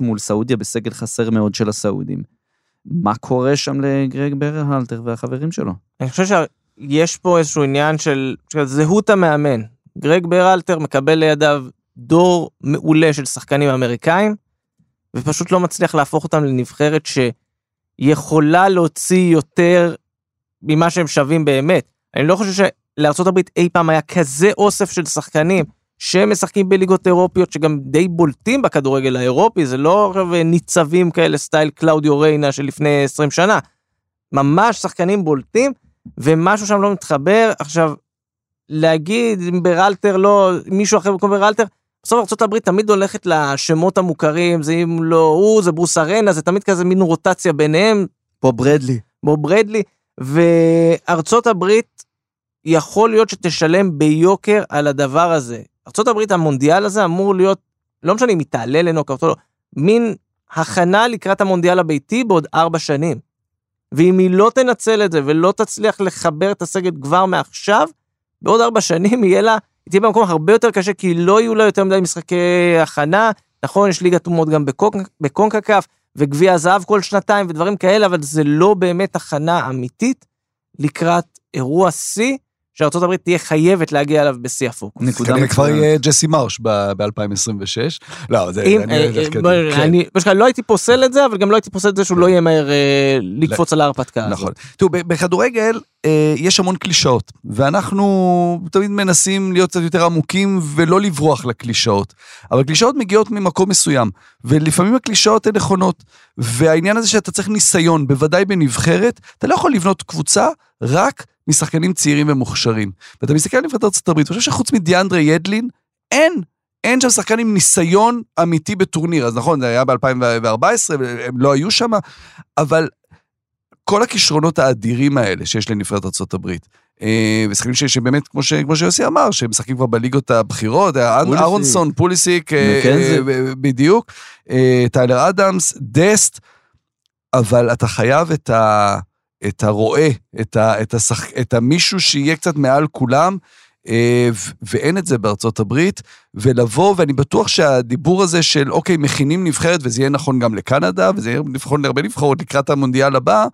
מול סעודיה בסגל חסר מאוד של הסעודים. מה קורה שם לגרג ברהלטר והחברים שלו? אני חושב שיש פה איזשהו עניין של, של זהות המאמן. גרג ברהלטר מקבל לידיו דור מעולה של שחקנים אמריקאים, ופשוט לא מצליח להפוך אותם לנבחרת שיכולה להוציא יותר ממה שהם שווים באמת. אני לא חושב שלארה"ב אי פעם היה כזה אוסף של שחקנים שמשחקים בליגות אירופיות שגם די בולטים בכדורגל האירופי, זה לא עכשיו ניצבים כאלה סטייל קלאודיו ריינה של לפני 20 שנה. ממש שחקנים בולטים, ומשהו שם לא מתחבר. עכשיו, להגיד אם ברהלטר לא, מישהו אחר במקום ברהלטר, בסוף ארה"ב תמיד הולכת לשמות המוכרים, זה אם לא הוא, זה ברוס ארנה, זה תמיד כזה מין רוטציה ביניהם, פה ברדלי. בו ברדלי, וארצות הברית יכול להיות שתשלם ביוקר על הדבר הזה. ארה"ב המונדיאל הזה אמור להיות, לא משנה אם היא תעלה לנוקאוט או לא, מין הכנה לקראת המונדיאל הביתי בעוד ארבע שנים. ואם היא לא תנצל את זה ולא תצליח לחבר את הסגל כבר מעכשיו, בעוד ארבע שנים יהיה לה, היא תהיה במקום הרבה יותר קשה, כי לא יהיו לה יותר מדי משחקי הכנה. נכון, יש ליגת אומות גם בקונק, בקונקקף, וגביע הזהב כל שנתיים ודברים כאלה, אבל זה לא באמת הכנה אמיתית לקראת אירוע שיא, שארה"ב תהיה חייבת להגיע אליו בשיא הפוקוס. נקודה כנראה כבר מצוינת. יהיה ג'סי מרש ב-2026. לא, זה... אם, אני אה, אה, כן. לא הייתי פוסל את זה, אבל גם לא הייתי פוסל את זה שהוא לא יהיה מהר אה, לקפוץ על ההרפתקה הזאת. נכון. תראו, בכדורגל אה, יש המון קלישאות, ואנחנו תמיד מנסים להיות קצת יותר עמוקים ולא לברוח לקלישאות. אבל קלישאות מגיעות ממקום מסוים, ולפעמים הקלישאות הן נכונות. והעניין הזה שאתה צריך ניסיון, בוודאי בנבחרת, אתה לא יכול לבנות קבוצה רק משחקנים צעירים ומוכשרים. ואתה מסתכל על נבחרת ארצות הברית, אני חושב שחוץ מדיאנדרי ידלין, אין. אין שם שחקן עם ניסיון אמיתי בטורניר. אז נכון, זה היה ב-2014, הם לא היו שם, אבל כל הכישרונות האדירים האלה שיש לנבחרת ארצות הברית. אה, ושחקנים ש- שבאמת, כמו, ש, כמו שיוסי אמר, שהם משחקים כבר בליגות הבכירות, אה, פוליסיק. אהרונסון, פוליסיק, אה, בדיוק, טיילר אדמס, דסט, אבל אתה חייב את, ה, את הרועה, את, ה, את, השח, את המישהו שיהיה קצת מעל כולם, אה, ואין את זה בארצות הברית, ולבוא, ואני בטוח שהדיבור הזה של, אוקיי, מכינים נבחרת, וזה יהיה נכון גם לקנדה, וזה יהיה נכון להרבה נבחרות לקראת המונדיאל הבא,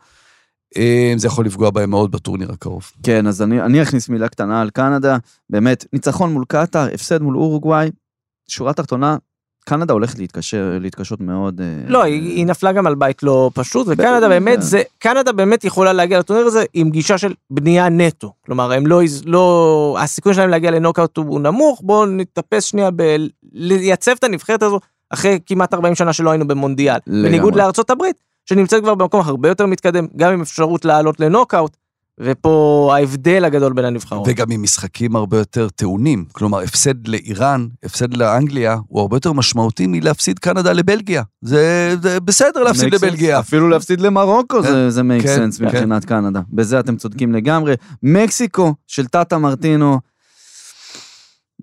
אה, זה יכול לפגוע בהם מאוד בטורניר הקרוב. כן, אז אני, אני אכניס מילה קטנה על קנדה. באמת, ניצחון מול קטאר, הפסד מול אורוגוואי. שורה תחתונה, קנדה הולכת להתקשר, להתקשות מאוד. אה, לא, היא, היא נפלה גם על בית לא פשוט, וקנדה באמת, כן. זה, קנדה באמת יכולה להגיע לטורניר הזה עם גישה של בנייה נטו. כלומר, הם לא, לא, הסיכוי שלהם להגיע לנוקאוט הוא נמוך, בואו נתאפס שנייה בלייצב את הנבחרת הזו אחרי כמעט 40 שנה שלא היינו במונדיאל. לגמרי. בניגוד לארצות הברית, שנמצאת כבר במקום הרבה יותר מתקדם, גם עם אפשרות לעלות לנוקאוט, ופה ההבדל הגדול בין הנבחרות. וגם עם משחקים הרבה יותר טעונים. כלומר, הפסד לאיראן, הפסד לאנגליה, הוא הרבה יותר משמעותי מלהפסיד קנדה לבלגיה. זה, זה בסדר להפסיד sense. לבלגיה. אפילו להפסיד למרוקו כן, זה, זה make כן, sense כן. מבחינת קנדה. בזה אתם צודקים לגמרי. מקסיקו של טאטה מרטינו.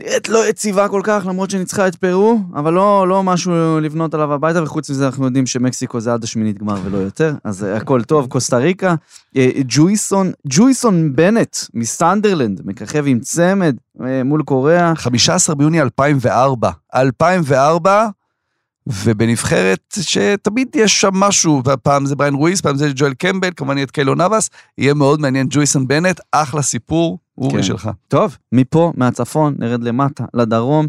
נראית לא יציבה כל כך, למרות שניצחה את פרו, אבל לא, לא משהו לבנות עליו הביתה, וחוץ מזה אנחנו יודעים שמקסיקו זה עד השמינית גמר ולא יותר, אז הכל טוב. קוסטה ריקה, אה, ג'ויסון, ג'ויסון בנט מסנדרלנד, מככב עם צמד אה, מול קוריאה. 15 ביוני 2004. 2004, ובנבחרת שתמיד יש שם משהו, פעם זה בריין רויס, פעם זה ג'ואל קמבל, כמובן יהיה את קיילו נאבס, יהיה מאוד מעניין, ג'ויסון בנט, אחלה סיפור, אורי כן. שלך. טוב, מפה, מהצפון, נרד למטה, לדרום.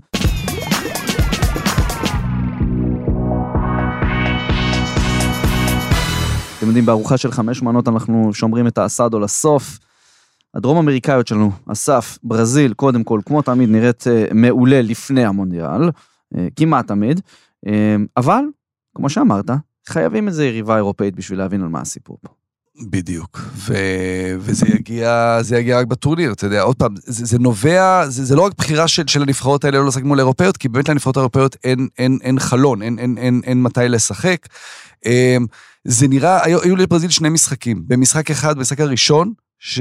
אתם יודעים, בארוחה של חמש מנות אנחנו שומרים את האסדו לסוף. הדרום אמריקאיות שלנו, אסף, ברזיל, קודם כל, כמו תמיד, נראית אה, מעולה לפני המונדיאל, אה, כמעט תמיד, אה, אבל, כמו שאמרת, חייבים איזה יריבה אירופאית בשביל להבין על מה הסיפור פה. בדיוק, ו... וזה יגיע, זה יגיע רק בטורניר, אתה יודע, עוד פעם, זה, זה נובע, זה, זה לא רק בחירה של, של הנבחרות האלה לא לשחק מול האירופאיות, כי באמת לנבחרות האירופאיות אין, אין, אין חלון, אין, אין, אין, אין מתי לשחק. אמ, זה נראה, היו, היו לברזיל שני משחקים, במשחק אחד, במשחק הראשון, ש...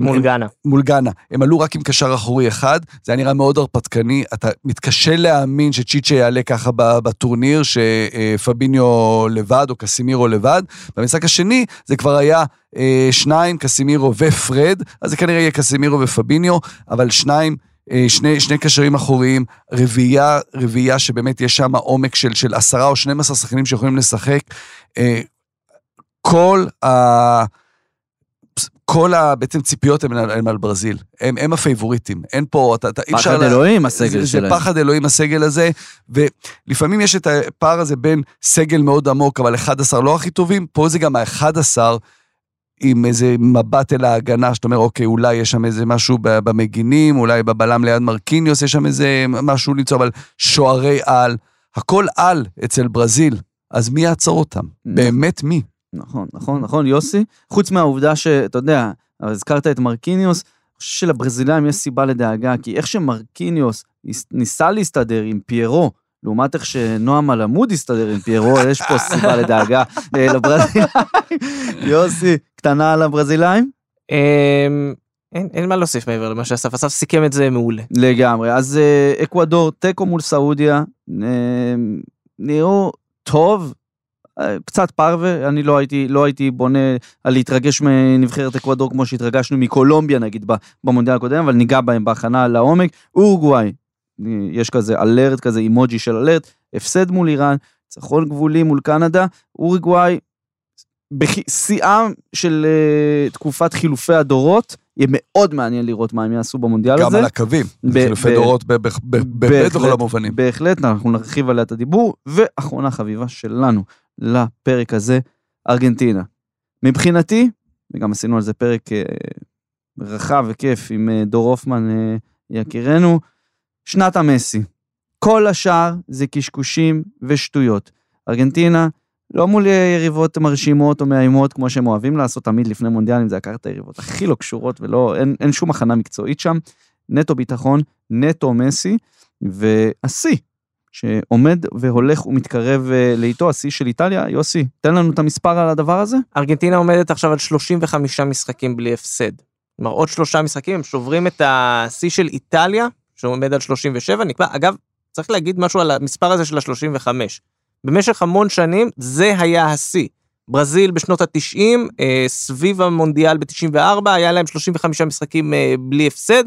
מול הם- גאנה. מול גאנה. הם עלו רק עם קשר אחורי אחד, זה היה נראה מאוד הרפתקני, אתה מתקשה להאמין שצ'יצ'ה יעלה ככה בטורניר, שפביניו לבד או קסימירו לבד. במשחק השני זה כבר היה אה, שניים, קסימירו ופרד, אז זה כנראה יהיה קסימירו ופביניו, אבל שניים, אה, שני, שני קשרים אחוריים, רביעייה, רביעייה שבאמת יש שם עומק של, של עשרה או 12 שחקנים שיכולים לשחק. אה, כל ה... כל ה... בעצם ציפיות הן על, על ברזיל. הם, הם הפייבוריטים. אין פה, אתה, אתה, אי אפשר... פחד אלוהים הסגל זה, שלהם. זה פחד אלוהים הסגל הזה, ולפעמים יש את הפער הזה בין סגל מאוד עמוק, אבל 11 לא הכי טובים, פה זה גם ה-11 עם איזה מבט אל ההגנה, שאתה אומר, אוקיי, אולי יש שם איזה משהו במגינים, אולי בבלם ליד מרקיניוס יש שם איזה משהו למצוא, אבל שוערי על, הכל על אצל ברזיל, אז מי יעצור אותם? באמת מי? נכון, נכון, נכון, יוסי. חוץ מהעובדה שאתה יודע, הזכרת את מרקיניוס, אני חושב שלברזילאים יש סיבה לדאגה, כי איך שמרקיניוס ניס- ניסה להסתדר עם פיירו, לעומת איך שנועם אלעמוד הסתדר עם פיירו, [laughs] יש פה סיבה לדאגה אה, לברזילאים. [laughs] יוסי, קטנה על הברזילאים? אמ, אין, אין מה להוסיף מעבר למה שאסף אסף סיכם את זה מעולה. לגמרי. אז אה, אקוודור, תיקו מול סעודיה, אה, נראו טוב, קצת פרווה, אני לא הייתי, לא הייתי בונה על להתרגש מנבחרת אקוודור כמו שהתרגשנו מקולומביה נגיד במונדיאל הקודם, אבל ניגע בהם בהכנה לעומק. אורוגוואי, יש כזה אלרט כזה, אימוג'י של אלרט, הפסד מול איראן, ניצחון גבולי מול קנדה, אורוגוואי, בשיאם של uh, תקופת חילופי הדורות, יהיה מאוד מעניין לראות מה הם יעשו במונדיאל גם הזה. על הקווים, חילופי דורות בהחלט. בכל המובנים. בהחלט, אנחנו נרחיב עליה את הדיבור. ואחרונה חביבה שלנו לפרק הזה, ארגנטינה. מבחינתי, וגם עשינו על זה פרק אה, רחב וכיף עם אה, דור הופמן אה, יקירנו, שנת המסי. כל השאר זה קשקושים ושטויות. ארגנטינה, לא מול יריבות מרשימות או מאיימות, כמו שהם אוהבים לעשות תמיד לפני מונדיאלים, זה לקחת את היריבות הכי לא קשורות ולא, אין, אין שום הכנה מקצועית שם. נטו ביטחון, נטו מסי, והשיא, שעומד והולך ומתקרב אה, לאיתו, השיא של איטליה, יוסי, תן לנו את המספר על הדבר הזה. ארגנטינה עומדת עכשיו על 35 משחקים בלי הפסד. כלומר עוד שלושה משחקים הם שוברים את השיא של איטליה שעומד על 37 נקבע אגב צריך להגיד משהו על המספר הזה של ה-35. במשך המון שנים זה היה השיא. ברזיל בשנות ה-90 אה, סביב המונדיאל ב-94 היה להם 35 משחקים אה, בלי הפסד.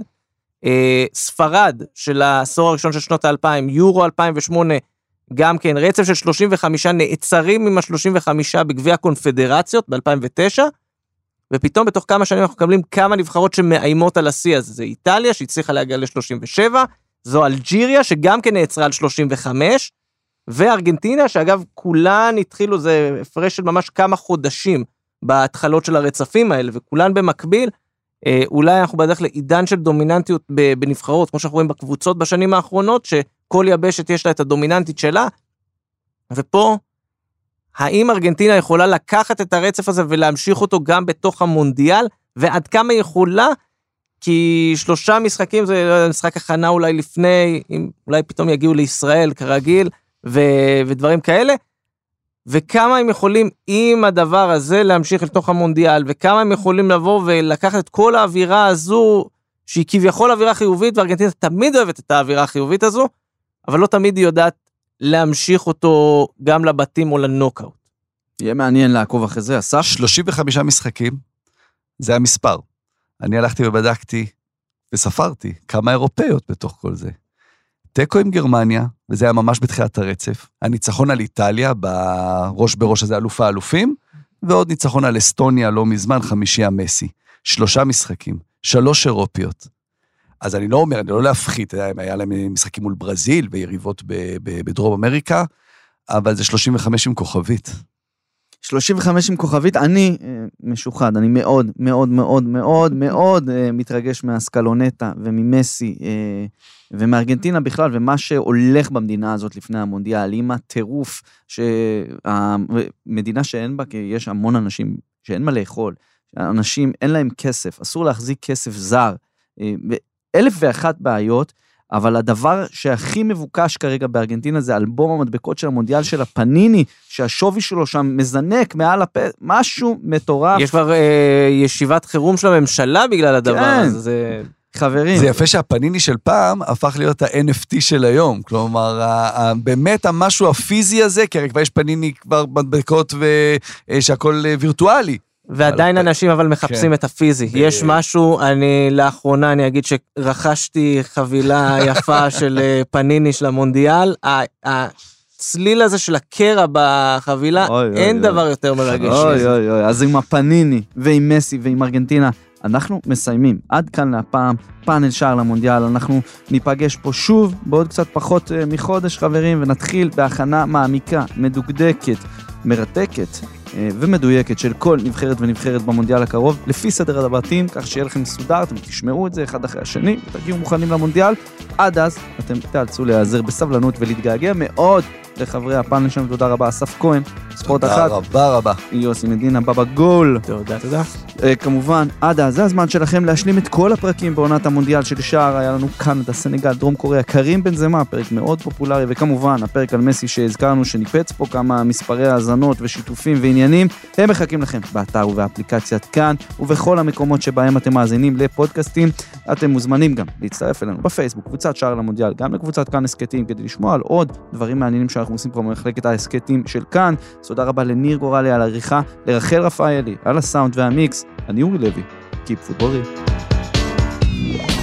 אה, ספרד של העשור הראשון של שנות ה-2000 יורו 2008 גם כן רצף של 35 נעצרים עם ה-35 בגביע הקונפדרציות ב-2009, ופתאום בתוך כמה שנים אנחנו מקבלים כמה נבחרות שמאיימות על השיא הזה. זה איטליה שהצליחה להגיע ל-37, זו אלג'יריה שגם כן נעצרה על 35, וארגנטינה שאגב כולן התחילו, זה הפרש של ממש כמה חודשים בהתחלות של הרצפים האלה, וכולן במקביל. אה, אולי אנחנו בדרך לעידן של דומיננטיות בנבחרות, כמו שאנחנו רואים בקבוצות בשנים האחרונות, שכל יבשת יש לה את הדומיננטית שלה, ופה, האם ארגנטינה יכולה לקחת את הרצף הזה ולהמשיך אותו גם בתוך המונדיאל, ועד כמה היא יכולה? כי שלושה משחקים זה משחק הכנה אולי לפני, אם אולי פתאום יגיעו לישראל כרגיל, ו- ודברים כאלה. וכמה הם יכולים עם הדבר הזה להמשיך לתוך המונדיאל, וכמה הם יכולים לבוא ולקחת את כל האווירה הזו, שהיא כביכול אווירה חיובית, וארגנטינה תמיד אוהבת את האווירה החיובית הזו, אבל לא תמיד היא יודעת להמשיך אותו גם לבתים או לנוקאוט. יהיה מעניין לעקוב אחרי זה, אסף. 35 משחקים, זה המספר. אני הלכתי ובדקתי וספרתי כמה אירופאיות בתוך כל זה. תיקו עם גרמניה, וזה היה ממש בתחילת הרצף. הניצחון על איטליה, בראש בראש הזה אלוף האלופים, ועוד ניצחון על אסטוניה לא מזמן, חמישי המסי. שלושה משחקים, שלוש אירופיות. אז אני לא אומר, אני לא להפחית, היה להם משחקים מול ברזיל ויריבות בדרום אמריקה, אבל זה 35 עם כוכבית. 35 עם כוכבית, אני אה, משוחד, אני מאוד מאוד מאוד מאוד מאוד אה, מתרגש מהסקלונטה וממסי אה, ומארגנטינה בכלל, ומה שהולך במדינה הזאת לפני המונדיאל, עם הטירוף, מדינה שאין בה, כי יש המון אנשים שאין מה לאכול, אנשים אין להם כסף, אסור להחזיק כסף זר, אה, אלף ואחת בעיות. אבל הדבר שהכי מבוקש כרגע בארגנטינה זה אלבום המדבקות של המונדיאל של הפניני, שהשווי שלו שם מזנק מעל הפ... משהו מטורף. יש כבר אה, ישיבת חירום של הממשלה בגלל הדבר כן. הזה. חברים, זה יפה שהפניני של פעם הפך להיות ה-NFT של היום. כלומר, באמת המשהו הפיזי הזה, כי הרי כבר יש פניני כבר מדבקות ושהכול וירטואלי. ועדיין אנשים אבל מחפשים כן. את הפיזי. יש משהו, אני לאחרונה, אני אגיד שרכשתי חבילה [laughs] יפה של אה, פניני של המונדיאל. הצליל הזה של הקרע בחבילה, אוי, אין אוי. דבר יותר מרגש אוי. אוי אוי, אז עם הפניני ועם מסי ועם ארגנטינה, אנחנו מסיימים. עד כאן להפעם, פאנל שער למונדיאל. אנחנו ניפגש פה שוב בעוד קצת פחות אה, מחודש, חברים, ונתחיל בהכנה מעמיקה, מדוקדקת, מרתקת אה, ומדויקת של כל נבחרת ונבחרת במונדיאל הקרוב, לפי סדר הבתים, כך שיהיה לכם מסודר, אתם תשמעו את זה אחד אחרי השני, ותגיעו מוכנים למונדיאל. עד אז, אתם תיאלצו להיעזר בסבלנות ולהתגעגע מאוד לחברי הפאנל שלנו. תודה רבה, אסף כהן, ספורט תודה אחת, רבה רבה. יוסי מדינה בבא גול. תודה, תודה. אה, כמובן, עד אז, זה הזמן שלכם להשלים את כל הפרקים בעונת המונדיאל של שער, היה לנו קנדה, סנגל, דרום קוריאה, קרים בן זמה, פרק מאוד פופולרי, וכמובן, הפרק על מסי שהזכרנו, שניפץ פה כמה מספרי האזנות ושיתופים ועניינים, הם מחכים לכם באתר ובאפליקציית כאן, ובכל המקומות שבהם אתם מאזינים לפודקאסטים. אתם מוזמנים גם להצטרף אלינו בפייסבוק, קבוצת שער למונדיאל, גם לקבוצת כאן הסכתים, כדי לשמוע על עוד דברים מעניינים שאנחנו עושים פה במחלקת ההסכתים של כאן. אז תודה רבה לניר גורלי על העריכה, לרחל רפאלי על הסאונד והמיקס. אני אורי לוי, קיפ Yeah.